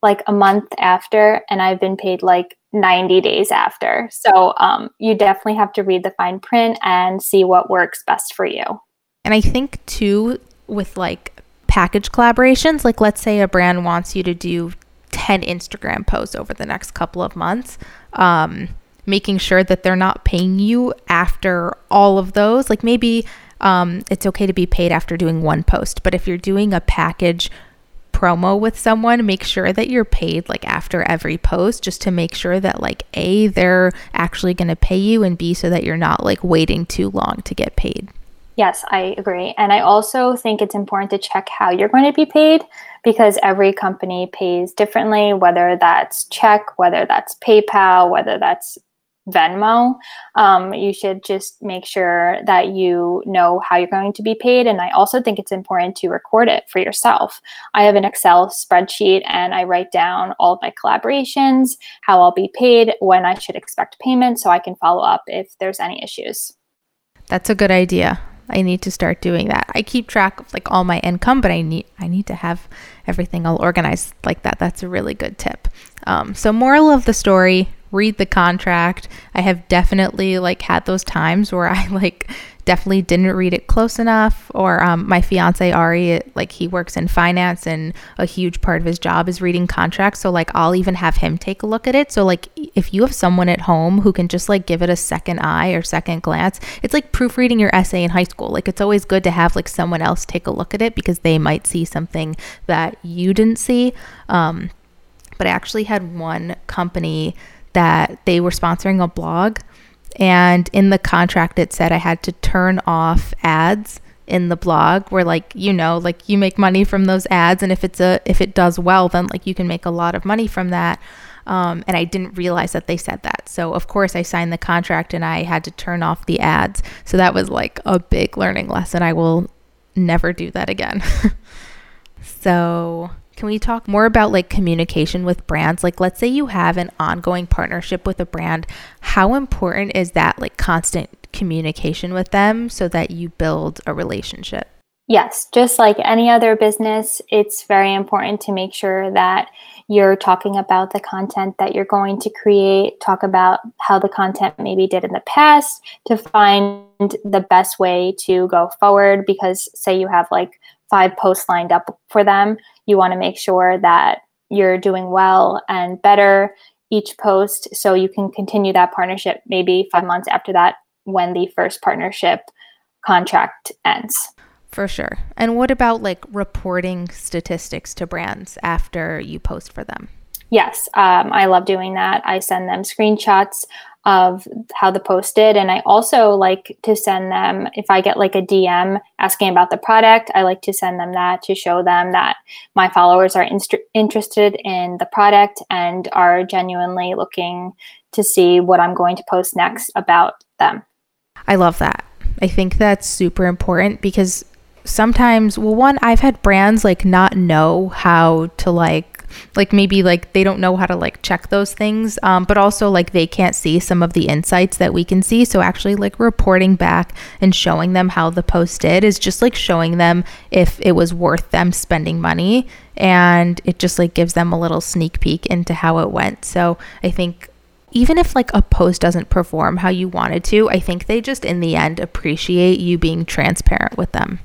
like a month after, and I've been paid like 90 days after. So um, you definitely have to read the fine print and see what works best for you.
And I think too, with like package collaborations, like let's say a brand wants you to do 10 Instagram posts over the next couple of months. Um, making sure that they're not paying you after all of those. Like maybe um, it's okay to be paid after doing one post, but if you're doing a package promo with someone, make sure that you're paid like after every post just to make sure that like A, they're actually going to pay you and B, so that you're not like waiting too long to get paid.
Yes, I agree. And I also think it's important to check how you're going to be paid because every company pays differently, whether that's check, whether that's PayPal, whether that's Venmo, um, you should just make sure that you know how you're going to be paid. And I also think it's important to record it for yourself. I have an Excel spreadsheet and I write down all of my collaborations, how I'll be paid, when I should expect payment, so I can follow up if there's any issues.
That's a good idea. I need to start doing that. I keep track of like all my income, but I need I need to have everything all organized like that. That's a really good tip. Um, so moral of the story: read the contract. I have definitely like had those times where I like definitely didn't read it close enough or um, my fiance ari like he works in finance and a huge part of his job is reading contracts. So like i'll even have him take a look at it. So like if you have someone at home who can just like give it a second eye or second glance it's like proofreading your essay in high school. Like it's always good to have like someone else take a look at it because they might see something that you didn't see. Um, but i actually had one company that they were sponsoring a blog and in the contract it said I had to turn off ads in the blog where like you know like you make money from those ads and if it's a if it does well then like you can make a lot of money from that um, and I didn't realize that they said that. So, of course, I signed the contract and I had to turn off the ads. So, that was like a big learning lesson. I will never do that again. so, can we talk more about like communication with brands? Like, let's say you have an ongoing partnership with a brand. How important is that like constant communication with them so that you build a relationship?
Yes, just like any other business, it's very important to make sure that you're talking about the content that you're going to create, talk about how the content maybe did in the past to find the best way to go forward. Because, say, you have like five posts lined up for them, you want to make sure that you're doing well and better each post so you can continue that partnership maybe five months after that when the first partnership contract ends.
For sure. And what about like reporting statistics to brands after you post for them?
Yes, um, I love doing that. I send them screenshots of how the post did. And I also like to send them, if I get like a DM asking about the product, I like to send them that to show them that my followers are inst- interested in the product and are genuinely looking to see what I'm going to post next about them.
I love that. I think that's super important because sometimes, well, one, I've had brands like not know how to like like maybe like they don't know how to like check those things um, but also like they can't see some of the insights that we can see. So actually like reporting back and showing them how the post did is just like showing them if it was worth them spending money. And it just like gives them a little sneak peek into how it went. So i think even if like a post doesn't perform how you wanted to i think they just in the end appreciate you being transparent with them.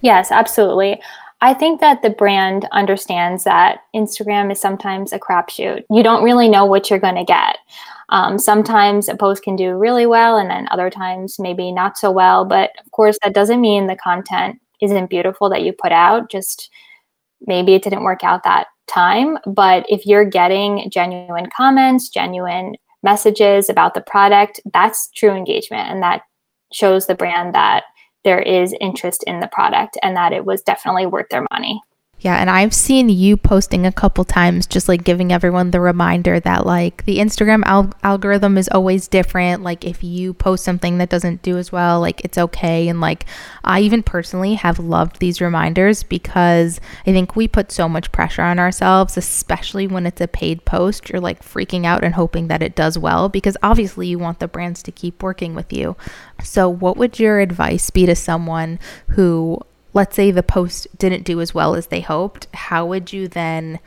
Yes absolutely I think that the brand understands that Instagram is sometimes a crapshoot. You don't really know what you're going to get. Um, sometimes a post can do really well, and then other times maybe not so well. But of course, that doesn't mean the content isn't beautiful that you put out. Just maybe it didn't work out that time. But if you're getting genuine comments, genuine messages about the product, that's true engagement. And that shows the brand that there is interest in the product and that it was definitely worth their money.
Yeah, and I've seen you posting a couple times, just like giving everyone the reminder that like the Instagram al- algorithm is always different. Like if you post something that doesn't do as well, like it's okay. And like I even personally have loved these reminders because I think we put so much pressure on ourselves, especially when it's a paid post. You're like freaking out and hoping that it does well because obviously you want the brands to keep working with you. So, what would your advice be to someone who let's say the post didn't do as well as they hoped, how would you then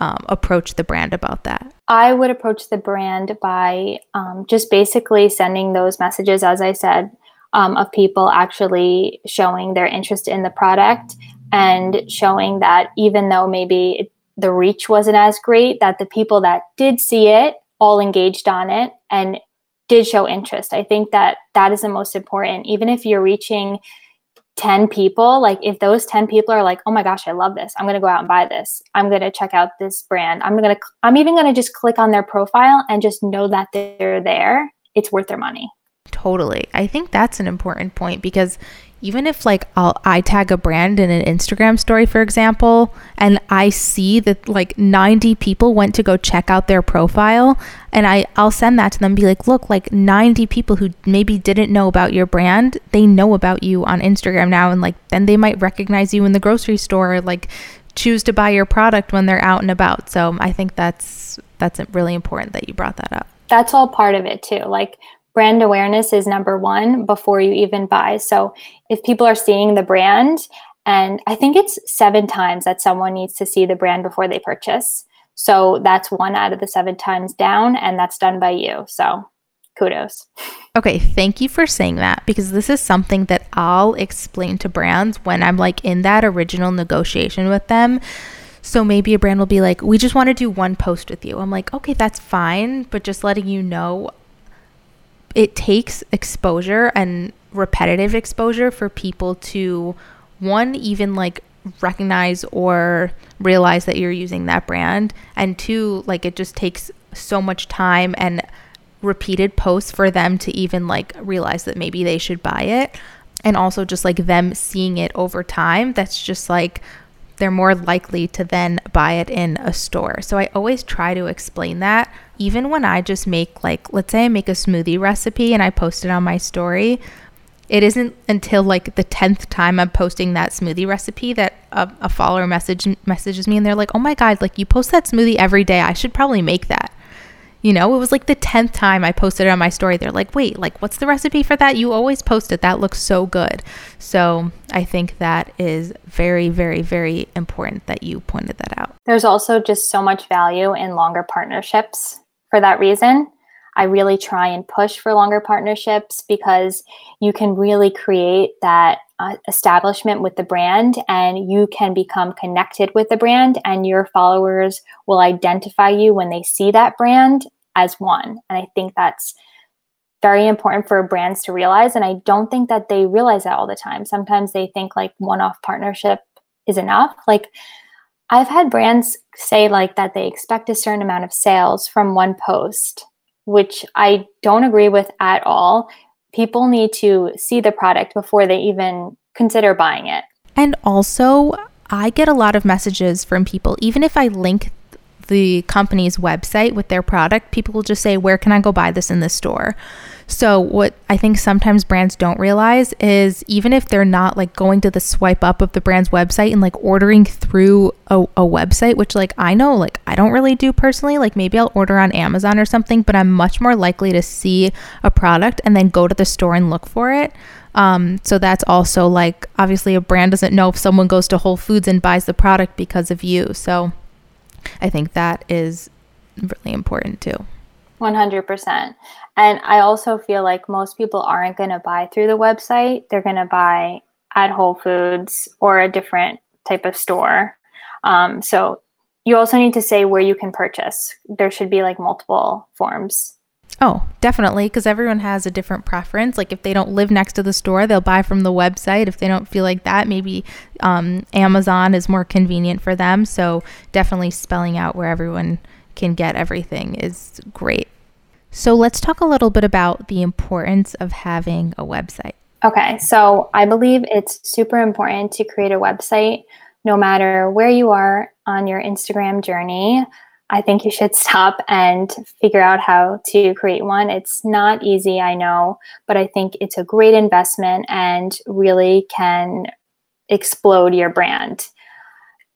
um, approach the brand about that?
I would approach the brand by um, just basically sending those messages, as I said, um, of people actually showing their interest in the product and showing that even though maybe it, the reach wasn't as great, that the people that did see it all engaged on it and did show interest. I think that that is the most important. Even if you're reaching 10 people, like if those 10 people are like, oh my gosh, I love this. I'm going to go out and buy this. I'm going to check out this brand. I'm going to, I'm even going to just click on their profile and just know that they're there. It's worth their money.
Totally. I think that's an important point because even if like I'll I tag a brand in an Instagram story for example and I see that like 90 people went to go check out their profile and I I'll send that to them be like look like 90 people who maybe didn't know about your brand they know about you on Instagram now and like then they might recognize you in the grocery store or, like choose to buy your product when they're out and about. So I think that's that's really important that you brought that up.
That's all part of it too. Like brand awareness is number one before you even buy. So if people are seeing the brand, and I think it's seven times that someone needs to see the brand before they purchase. So that's one out of the seven times down, and that's done by you. So kudos.
Okay, thank you for saying that because this is something that I'll explain to brands when I'm like in that original negotiation with them. So maybe a brand will be like, "We just want to do one post with you." I'm like, "Okay, that's fine, but just letting you know it takes exposure and repetitive exposure for people to one even like recognize or realize that you're using that brand and two like it just takes so much time and repeated posts for them to even like realize that maybe they should buy it and also just like them seeing it over time that's just like they're more likely to then buy it in a store. So I always try to explain that even when I just make like let's say I make a smoothie recipe and I post it on my story, it isn't until like the 10th time I'm posting that smoothie recipe that a, a follower message messages me and they're like, "Oh my god, like you post that smoothie every day. I should probably make that." You know, it was like the 10th time I posted it on my story. They're like, wait, like, what's the recipe for that? You always post it. That looks so good. So I think that is very, very, very important that you pointed that out.
There's also just so much value in longer partnerships for that reason. I really try and push for longer partnerships because you can really create that uh, establishment with the brand and you can become connected with the brand and your followers will identify you when they see that brand as one. And I think that's very important for brands to realize. And I don't think that they realize that all the time. Sometimes they think like one off partnership is enough. Like I've had brands say like that they expect a certain amount of sales from one post, which I don't agree with at all. People need to see the product before they even consider buying it.
And also, I get a lot of messages from people, even if I link the company's website with their product, people will just say, Where can I go buy this in the store? So, what I think sometimes brands don't realize is even if they're not like going to the swipe up of the brand's website and like ordering through a, a, website, which like I know like I don't really do personally, like maybe I'll order on Amazon or something, but I'm much more likely to see a product and then go to the store and look for it. Um, so that's also like obviously a brand doesn't know if someone goes to Whole Foods and buys the product because of you. So I think that is really important too.
100%. And I also feel like most people aren't going to buy through the website. They're going to buy at Whole Foods or a different type of store. Um, so you also need to say where you can purchase. There should be like multiple forms.
Oh, definitely. Because everyone has a different preference. Like if they don't live next to the store, they'll buy from the website. If they don't feel like that, maybe um, Amazon is more convenient for them. So definitely spelling out where everyone can get everything is great. So let's talk a little bit about the importance of having a website.
Okay, so I believe it's super important to create a website no matter where you are on your Instagram journey. I think you should stop and figure out how to create one. It's not easy, I know, but I think it's a great investment and really can explode your brand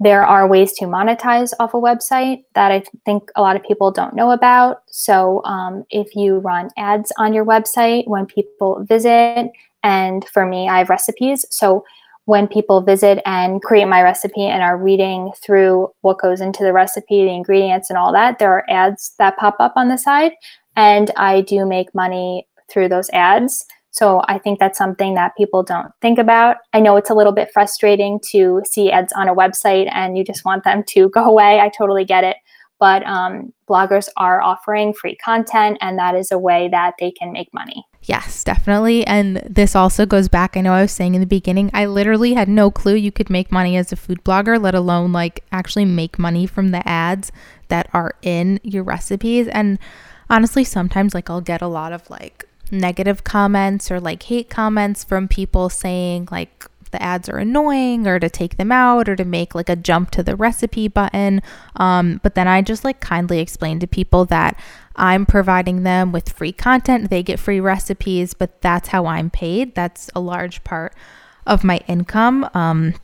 there are ways to monetize off a website that I think a lot of people don't know about. So, um, if you run ads on your website when people visit, and for me, I have recipes. So, when people visit and create my recipe and are reading through what goes into the recipe, the ingredients, and all that, there are ads that pop up on the side. And I do make money through those ads. So I think that's something that people don't think about. I know it's a little bit frustrating to see ads on a website and you just want them to go away. I totally get it. But um, bloggers are offering free content, and that is a way that they can make money.
Yes, definitely. And this also goes back. I know I was saying in the beginning, I literally had no clue you could make money as a food blogger, let alone like actually make money from the ads that are in your recipes. And honestly, sometimes like I'll get a lot of like, negative comments or like hate comments from people saying like the ads are annoying or to take them out or to make like a jump to the recipe button. Um, but then I just like kindly explain to people that I'm providing them with free content. They get free recipes, but that's how I'm paid. That's a large part of my income. Um,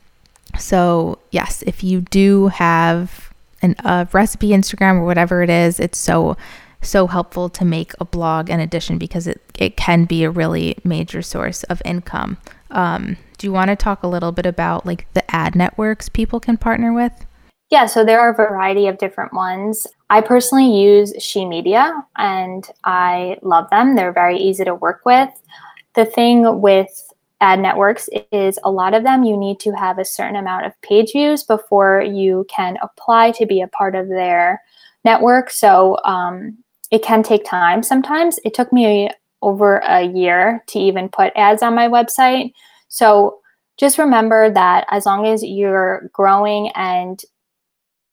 so, yes, if you do have an, a recipe Instagram or whatever it is, it's so so helpful to make a blog in addition because it, it can be a really major source of income. Um, do you want to talk a little bit about like the ad networks people can partner with?
Yeah, so there are a variety of different ones. I personally use She Media and I love them. They're very easy to work with. The thing with ad networks is a lot of them you need to have a certain amount of page views before you can apply to be a part of their network. So um, it can take time sometimes. It took me over a year to even put ads on my website. So just remember that as long as you're growing and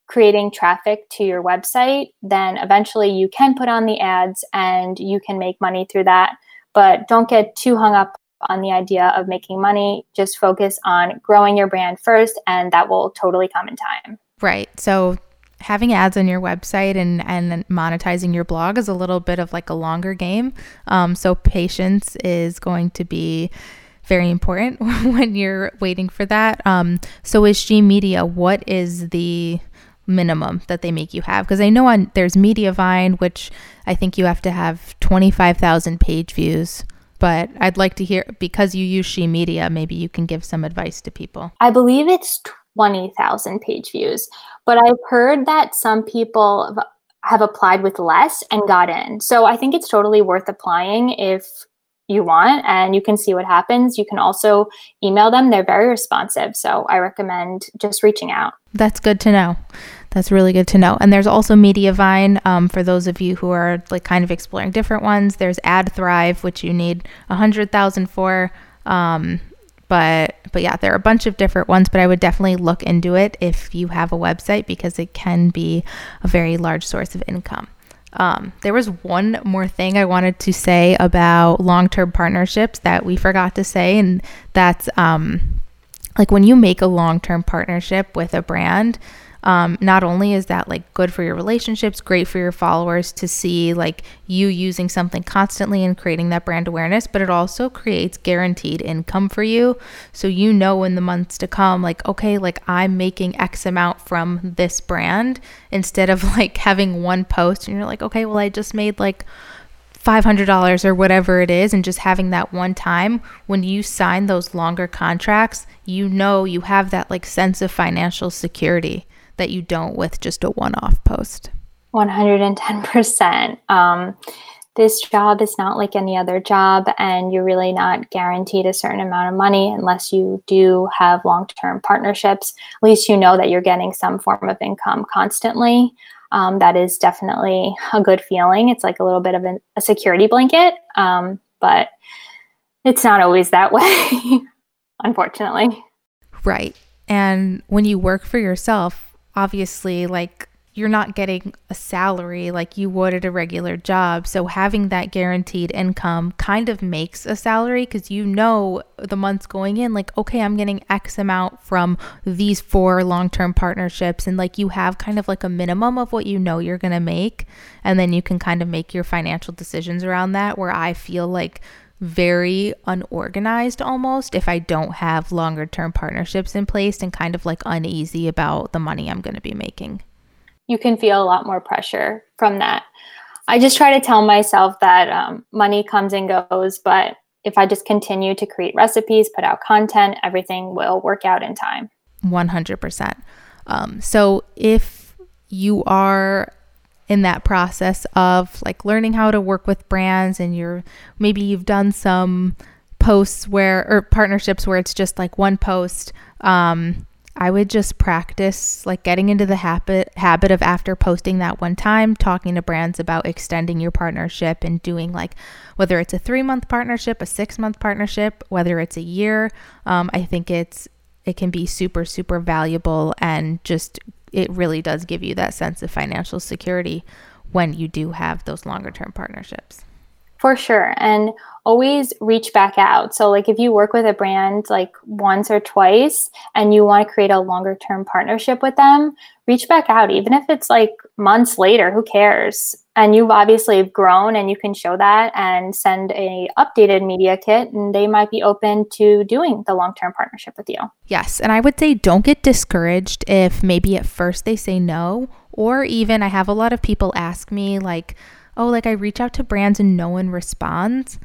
creating traffic to your website, then eventually you can put on the ads and you can make money through that. But don't get too hung up on the idea of making money. Just focus on growing your brand first, and that will totally come in time.
Right. So having ads on your website and, and monetizing your blog is a little bit of like a longer game. Um, so patience is going to be very important when you're waiting for that. Um, so is She Media, what is the minimum that they make you have? Because I know on there's Mediavine, which I think you have to have 25,000 page views. But I'd like to hear because you use She Media, maybe you can give some advice to people.
I believe it's 20,000 page views. But I've heard that some people have applied with less and got in. So I think it's totally worth applying if you want and you can see what happens. You can also email them, they're very responsive. So I recommend just reaching out.
That's good to know. That's really good to know. And there's also Mediavine um, for those of you who are like kind of exploring different ones. There's AdThrive, which you need a hundred thousand for. Um, but but yeah there are a bunch of different ones but i would definitely look into it if you have a website because it can be a very large source of income um, there was one more thing i wanted to say about long-term partnerships that we forgot to say and that's um, like when you make a long-term partnership with a brand um, not only is that like good for your relationships, great for your followers to see like you using something constantly and creating that brand awareness, but it also creates guaranteed income for you. So you know in the months to come, like, okay, like I'm making X amount from this brand instead of like having one post and you're like, okay, well, I just made like $500 or whatever it is, and just having that one time when you sign those longer contracts, you know you have that like sense of financial security that you don't with just a one off post.
110%. Um, this job is not like any other job, and you're really not guaranteed a certain amount of money unless you do have long term partnerships. At least you know that you're getting some form of income constantly. Um, that is definitely a good feeling. It's like a little bit of an, a security blanket, um, but it's not always that way, unfortunately.
Right. And when you work for yourself, obviously, like you're not getting a salary like you would at a regular job. So having that guaranteed income kind of makes a salary because you know the months going in, like, okay, I'm getting X amount from these four long term partnerships. And like you have kind of like a minimum of what you know you're going to make. And then you can kind of make your financial decisions around that. Where I feel like very unorganized almost if I don't have longer term partnerships in place and kind of like uneasy about the money I'm going to be making
you can feel a lot more pressure from that. I just try to tell myself that um, money comes and goes, but if I just continue to create recipes, put out content, everything will work out in time.
100%. Um, so if you are in that process of like learning how to work with brands and you're maybe you've done some posts where or partnerships where it's just like one post um, I would just practice like getting into the habit habit of after posting that one time talking to brands about extending your partnership and doing like whether it's a 3-month partnership, a 6-month partnership, whether it's a year. Um, I think it's it can be super super valuable and just it really does give you that sense of financial security when you do have those longer term partnerships.
For sure. And always reach back out. So, like, if you work with a brand like once or twice and you want to create a longer term partnership with them, reach back out. Even if it's like months later, who cares? And you've obviously grown and you can show that and send a updated media kit and they might be open to doing the long term partnership with you.
Yes. And I would say don't get discouraged if maybe at first they say no, or even I have a lot of people ask me, like, oh, like I reach out to brands and no one responds.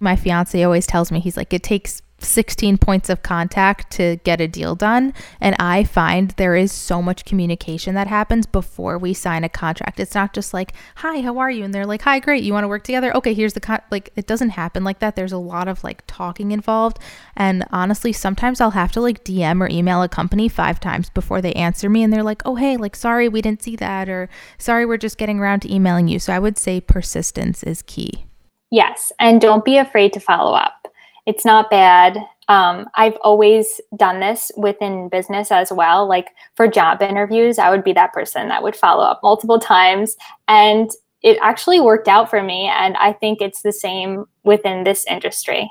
My fiance always tells me, he's like, it takes 16 points of contact to get a deal done. And I find there is so much communication that happens before we sign a contract. It's not just like, hi, how are you? And they're like, hi, great. You want to work together? Okay, here's the con. Like, it doesn't happen like that. There's a lot of like talking involved. And honestly, sometimes I'll have to like DM or email a company five times before they answer me. And they're like, oh, hey, like, sorry, we didn't see that. Or sorry, we're just getting around to emailing you. So I would say persistence is key.
Yes. And don't be afraid to follow up it's not bad. Um, I've always done this within business as well. Like for job interviews, I would be that person that would follow up multiple times. And it actually worked out for me. And I think it's the same within this industry.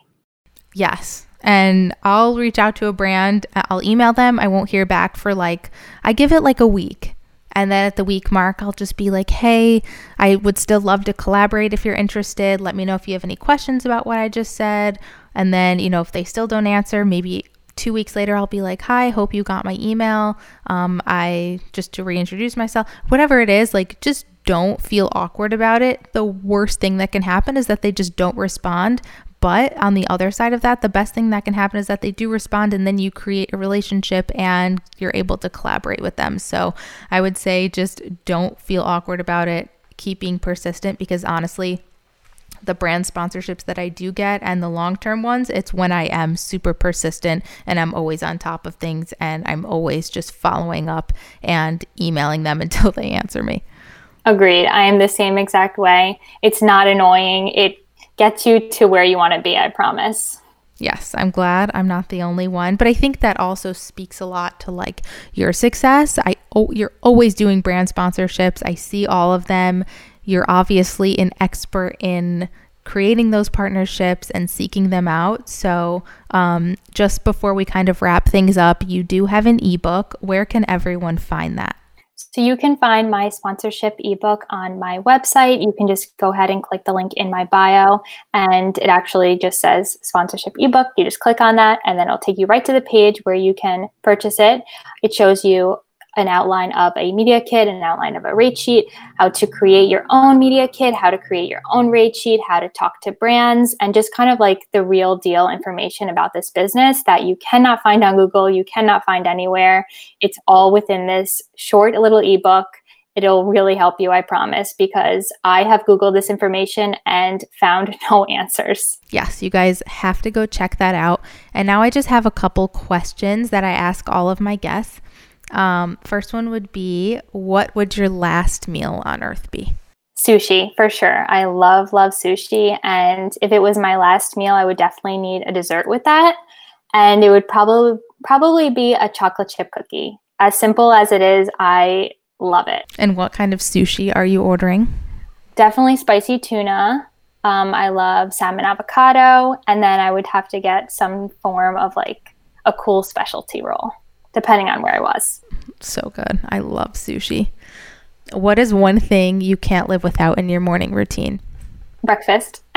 Yes. And I'll reach out to a brand, I'll email them. I won't hear back for like, I give it like a week. And then at the week mark, I'll just be like, hey, I would still love to collaborate if you're interested. Let me know if you have any questions about what I just said and then, you know, if they still don't answer, maybe two weeks later, I'll be like, Hi, hope you got my email. Um, I just to reintroduce myself, whatever it is, like just don't feel awkward about it. The worst thing that can happen is that they just don't respond. But on the other side of that, the best thing that can happen is that they do respond and then you create a relationship and you're able to collaborate with them. So I would say just don't feel awkward about it. Keep being persistent because honestly, the brand sponsorships that I do get and the long term ones, it's when I am super persistent and I'm always on top of things and I'm always just following up and emailing them until they answer me.
Agreed. I am the same exact way. It's not annoying. It gets you to where you want to be, I promise.
Yes, I'm glad I'm not the only one, but I think that also speaks a lot to like your success. I oh, you're always doing brand sponsorships. I see all of them. You're obviously an expert in creating those partnerships and seeking them out. So, um, just before we kind of wrap things up, you do have an ebook. Where can everyone find that?
So you can find my sponsorship ebook on my website. You can just go ahead and click the link in my bio, and it actually just says sponsorship ebook. You just click on that, and then it'll take you right to the page where you can purchase it. It shows you an outline of a media kit, an outline of a rate sheet, how to create your own media kit, how to create your own rate sheet, how to talk to brands, and just kind of like the real deal information about this business that you cannot find on Google, you cannot find anywhere. It's all within this short little ebook. It'll really help you, I promise, because I have Googled this information and found no answers.
Yes, you guys have to go check that out. And now I just have a couple questions that I ask all of my guests. Um, first one would be what would your last meal on earth be?
Sushi, for sure. I love, love sushi. And if it was my last meal, I would definitely need a dessert with that. And it would probably probably be a chocolate chip cookie. As simple as it is, I love it.
And what kind of sushi are you ordering?
Definitely spicy tuna. Um, I love salmon avocado. And then I would have to get some form of like a cool specialty roll depending on where I was.
So good. I love sushi. What is one thing you can't live without in your morning routine?
Breakfast.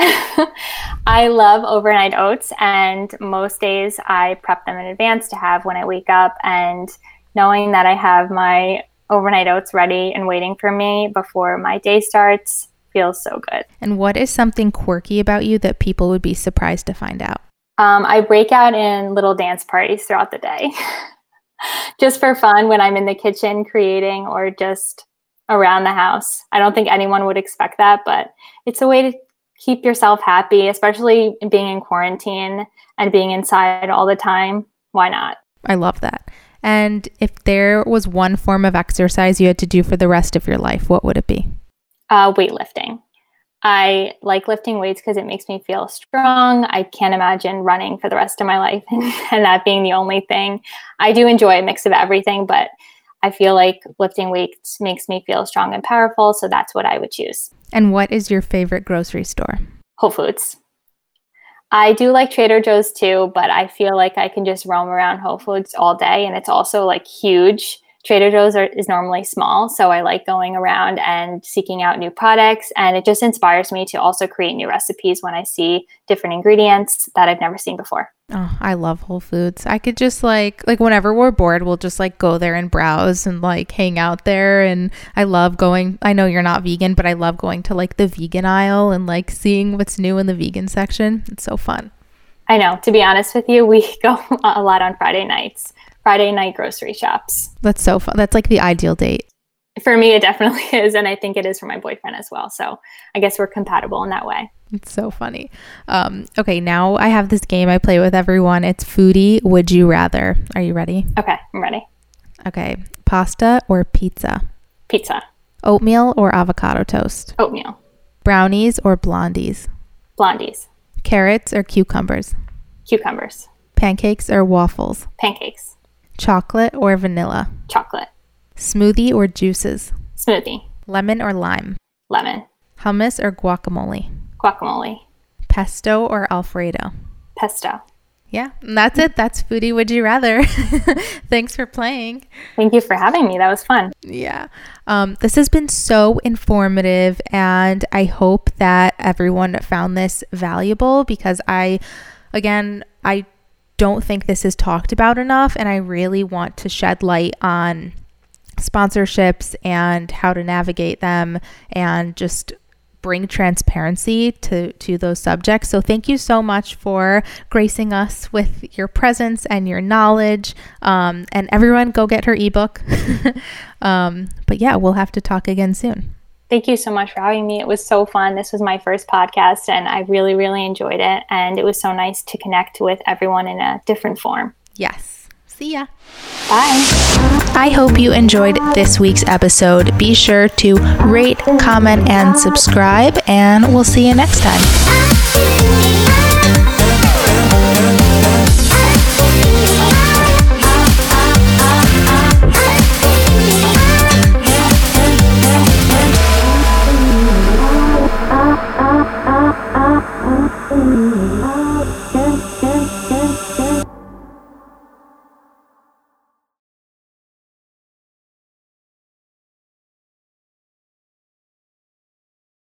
I love overnight oats, and most days I prep them in advance to have when I wake up. And knowing that I have my overnight oats ready and waiting for me before my day starts feels so good.
And what is something quirky about you that people would be surprised to find out?
Um, I break out in little dance parties throughout the day. just for fun when I'm in the kitchen creating or just around the house. I don't think anyone would expect that, but it's a way to keep yourself happy, especially being in quarantine and being inside all the time. Why not?
I love that. And if there was one form of exercise you had to do for the rest of your life, what would it be?
Uh, weightlifting. I like lifting weights because it makes me feel strong. I can't imagine running for the rest of my life and, and, that being the only thing. I do enjoy a mix of everything, but I feel like lifting weights makes me feel strong and powerful. So that's what I would choose.
And what is your favorite grocery store?
Whole Foods. I do like Trader Joe's too, but I feel like I can just roam around Whole Foods all day. And it's also like huge. Trader Joe's are, is normally small, so I like going around and seeking out new products. And it just inspires me to also create new recipes when I see different ingredients that I've never seen before.
Oh, I love Whole Foods. I could just like like whenever we're bored, we'll just like go there and browse and like hang out there. And I love going. I know you're not vegan, but I love going to like the vegan aisle and like seeing what's new in the vegan section. It's so fun.
I know. To be honest with you, we go a lot on Friday nights. Friday night grocery shops.
That's so fun. That's like the ideal date.
For me, it definitely is. And I think it is for my boyfriend as well. So I guess we're compatible in that way.
It's so funny. Um, okay, now I have this game I play with everyone. It's Foodie Would You Rather. Are you ready?
Okay, I'm ready.
Okay, pasta or pizza?
Pizza.
Oatmeal or avocado toast?
Oatmeal.
Brownies or blondies?
Blondies.
Carrots or cucumbers?
Cucumbers.
Pancakes or waffles?
Pancakes.
Chocolate or vanilla?
Chocolate.
Smoothie or juices?
Smoothie.
Lemon or lime?
Lemon.
Hummus or guacamole?
Guacamole.
Pesto or Alfredo?
Pesto.
Yeah, and that's it. That's Foodie Would You Rather. Thanks for playing.
Thank you for having me. That was fun.
Yeah. Um, this has been so informative, and I hope that everyone found this valuable because I, again, I don't think this is talked about enough. And I really want to shed light on sponsorships and how to navigate them and just bring transparency to to those subjects. So thank you so much for gracing us with your presence and your knowledge. Um, and everyone, go get her ebook. um, but yeah, we'll have to talk again soon.
Thank you so much for having me. It was so fun. This was my first podcast, and I really, really enjoyed it. And it was so nice to connect with everyone in a different form.
Yes. See ya.
Bye.
I hope you enjoyed this week's episode. Be sure to rate, comment, and subscribe, and we'll see you next time.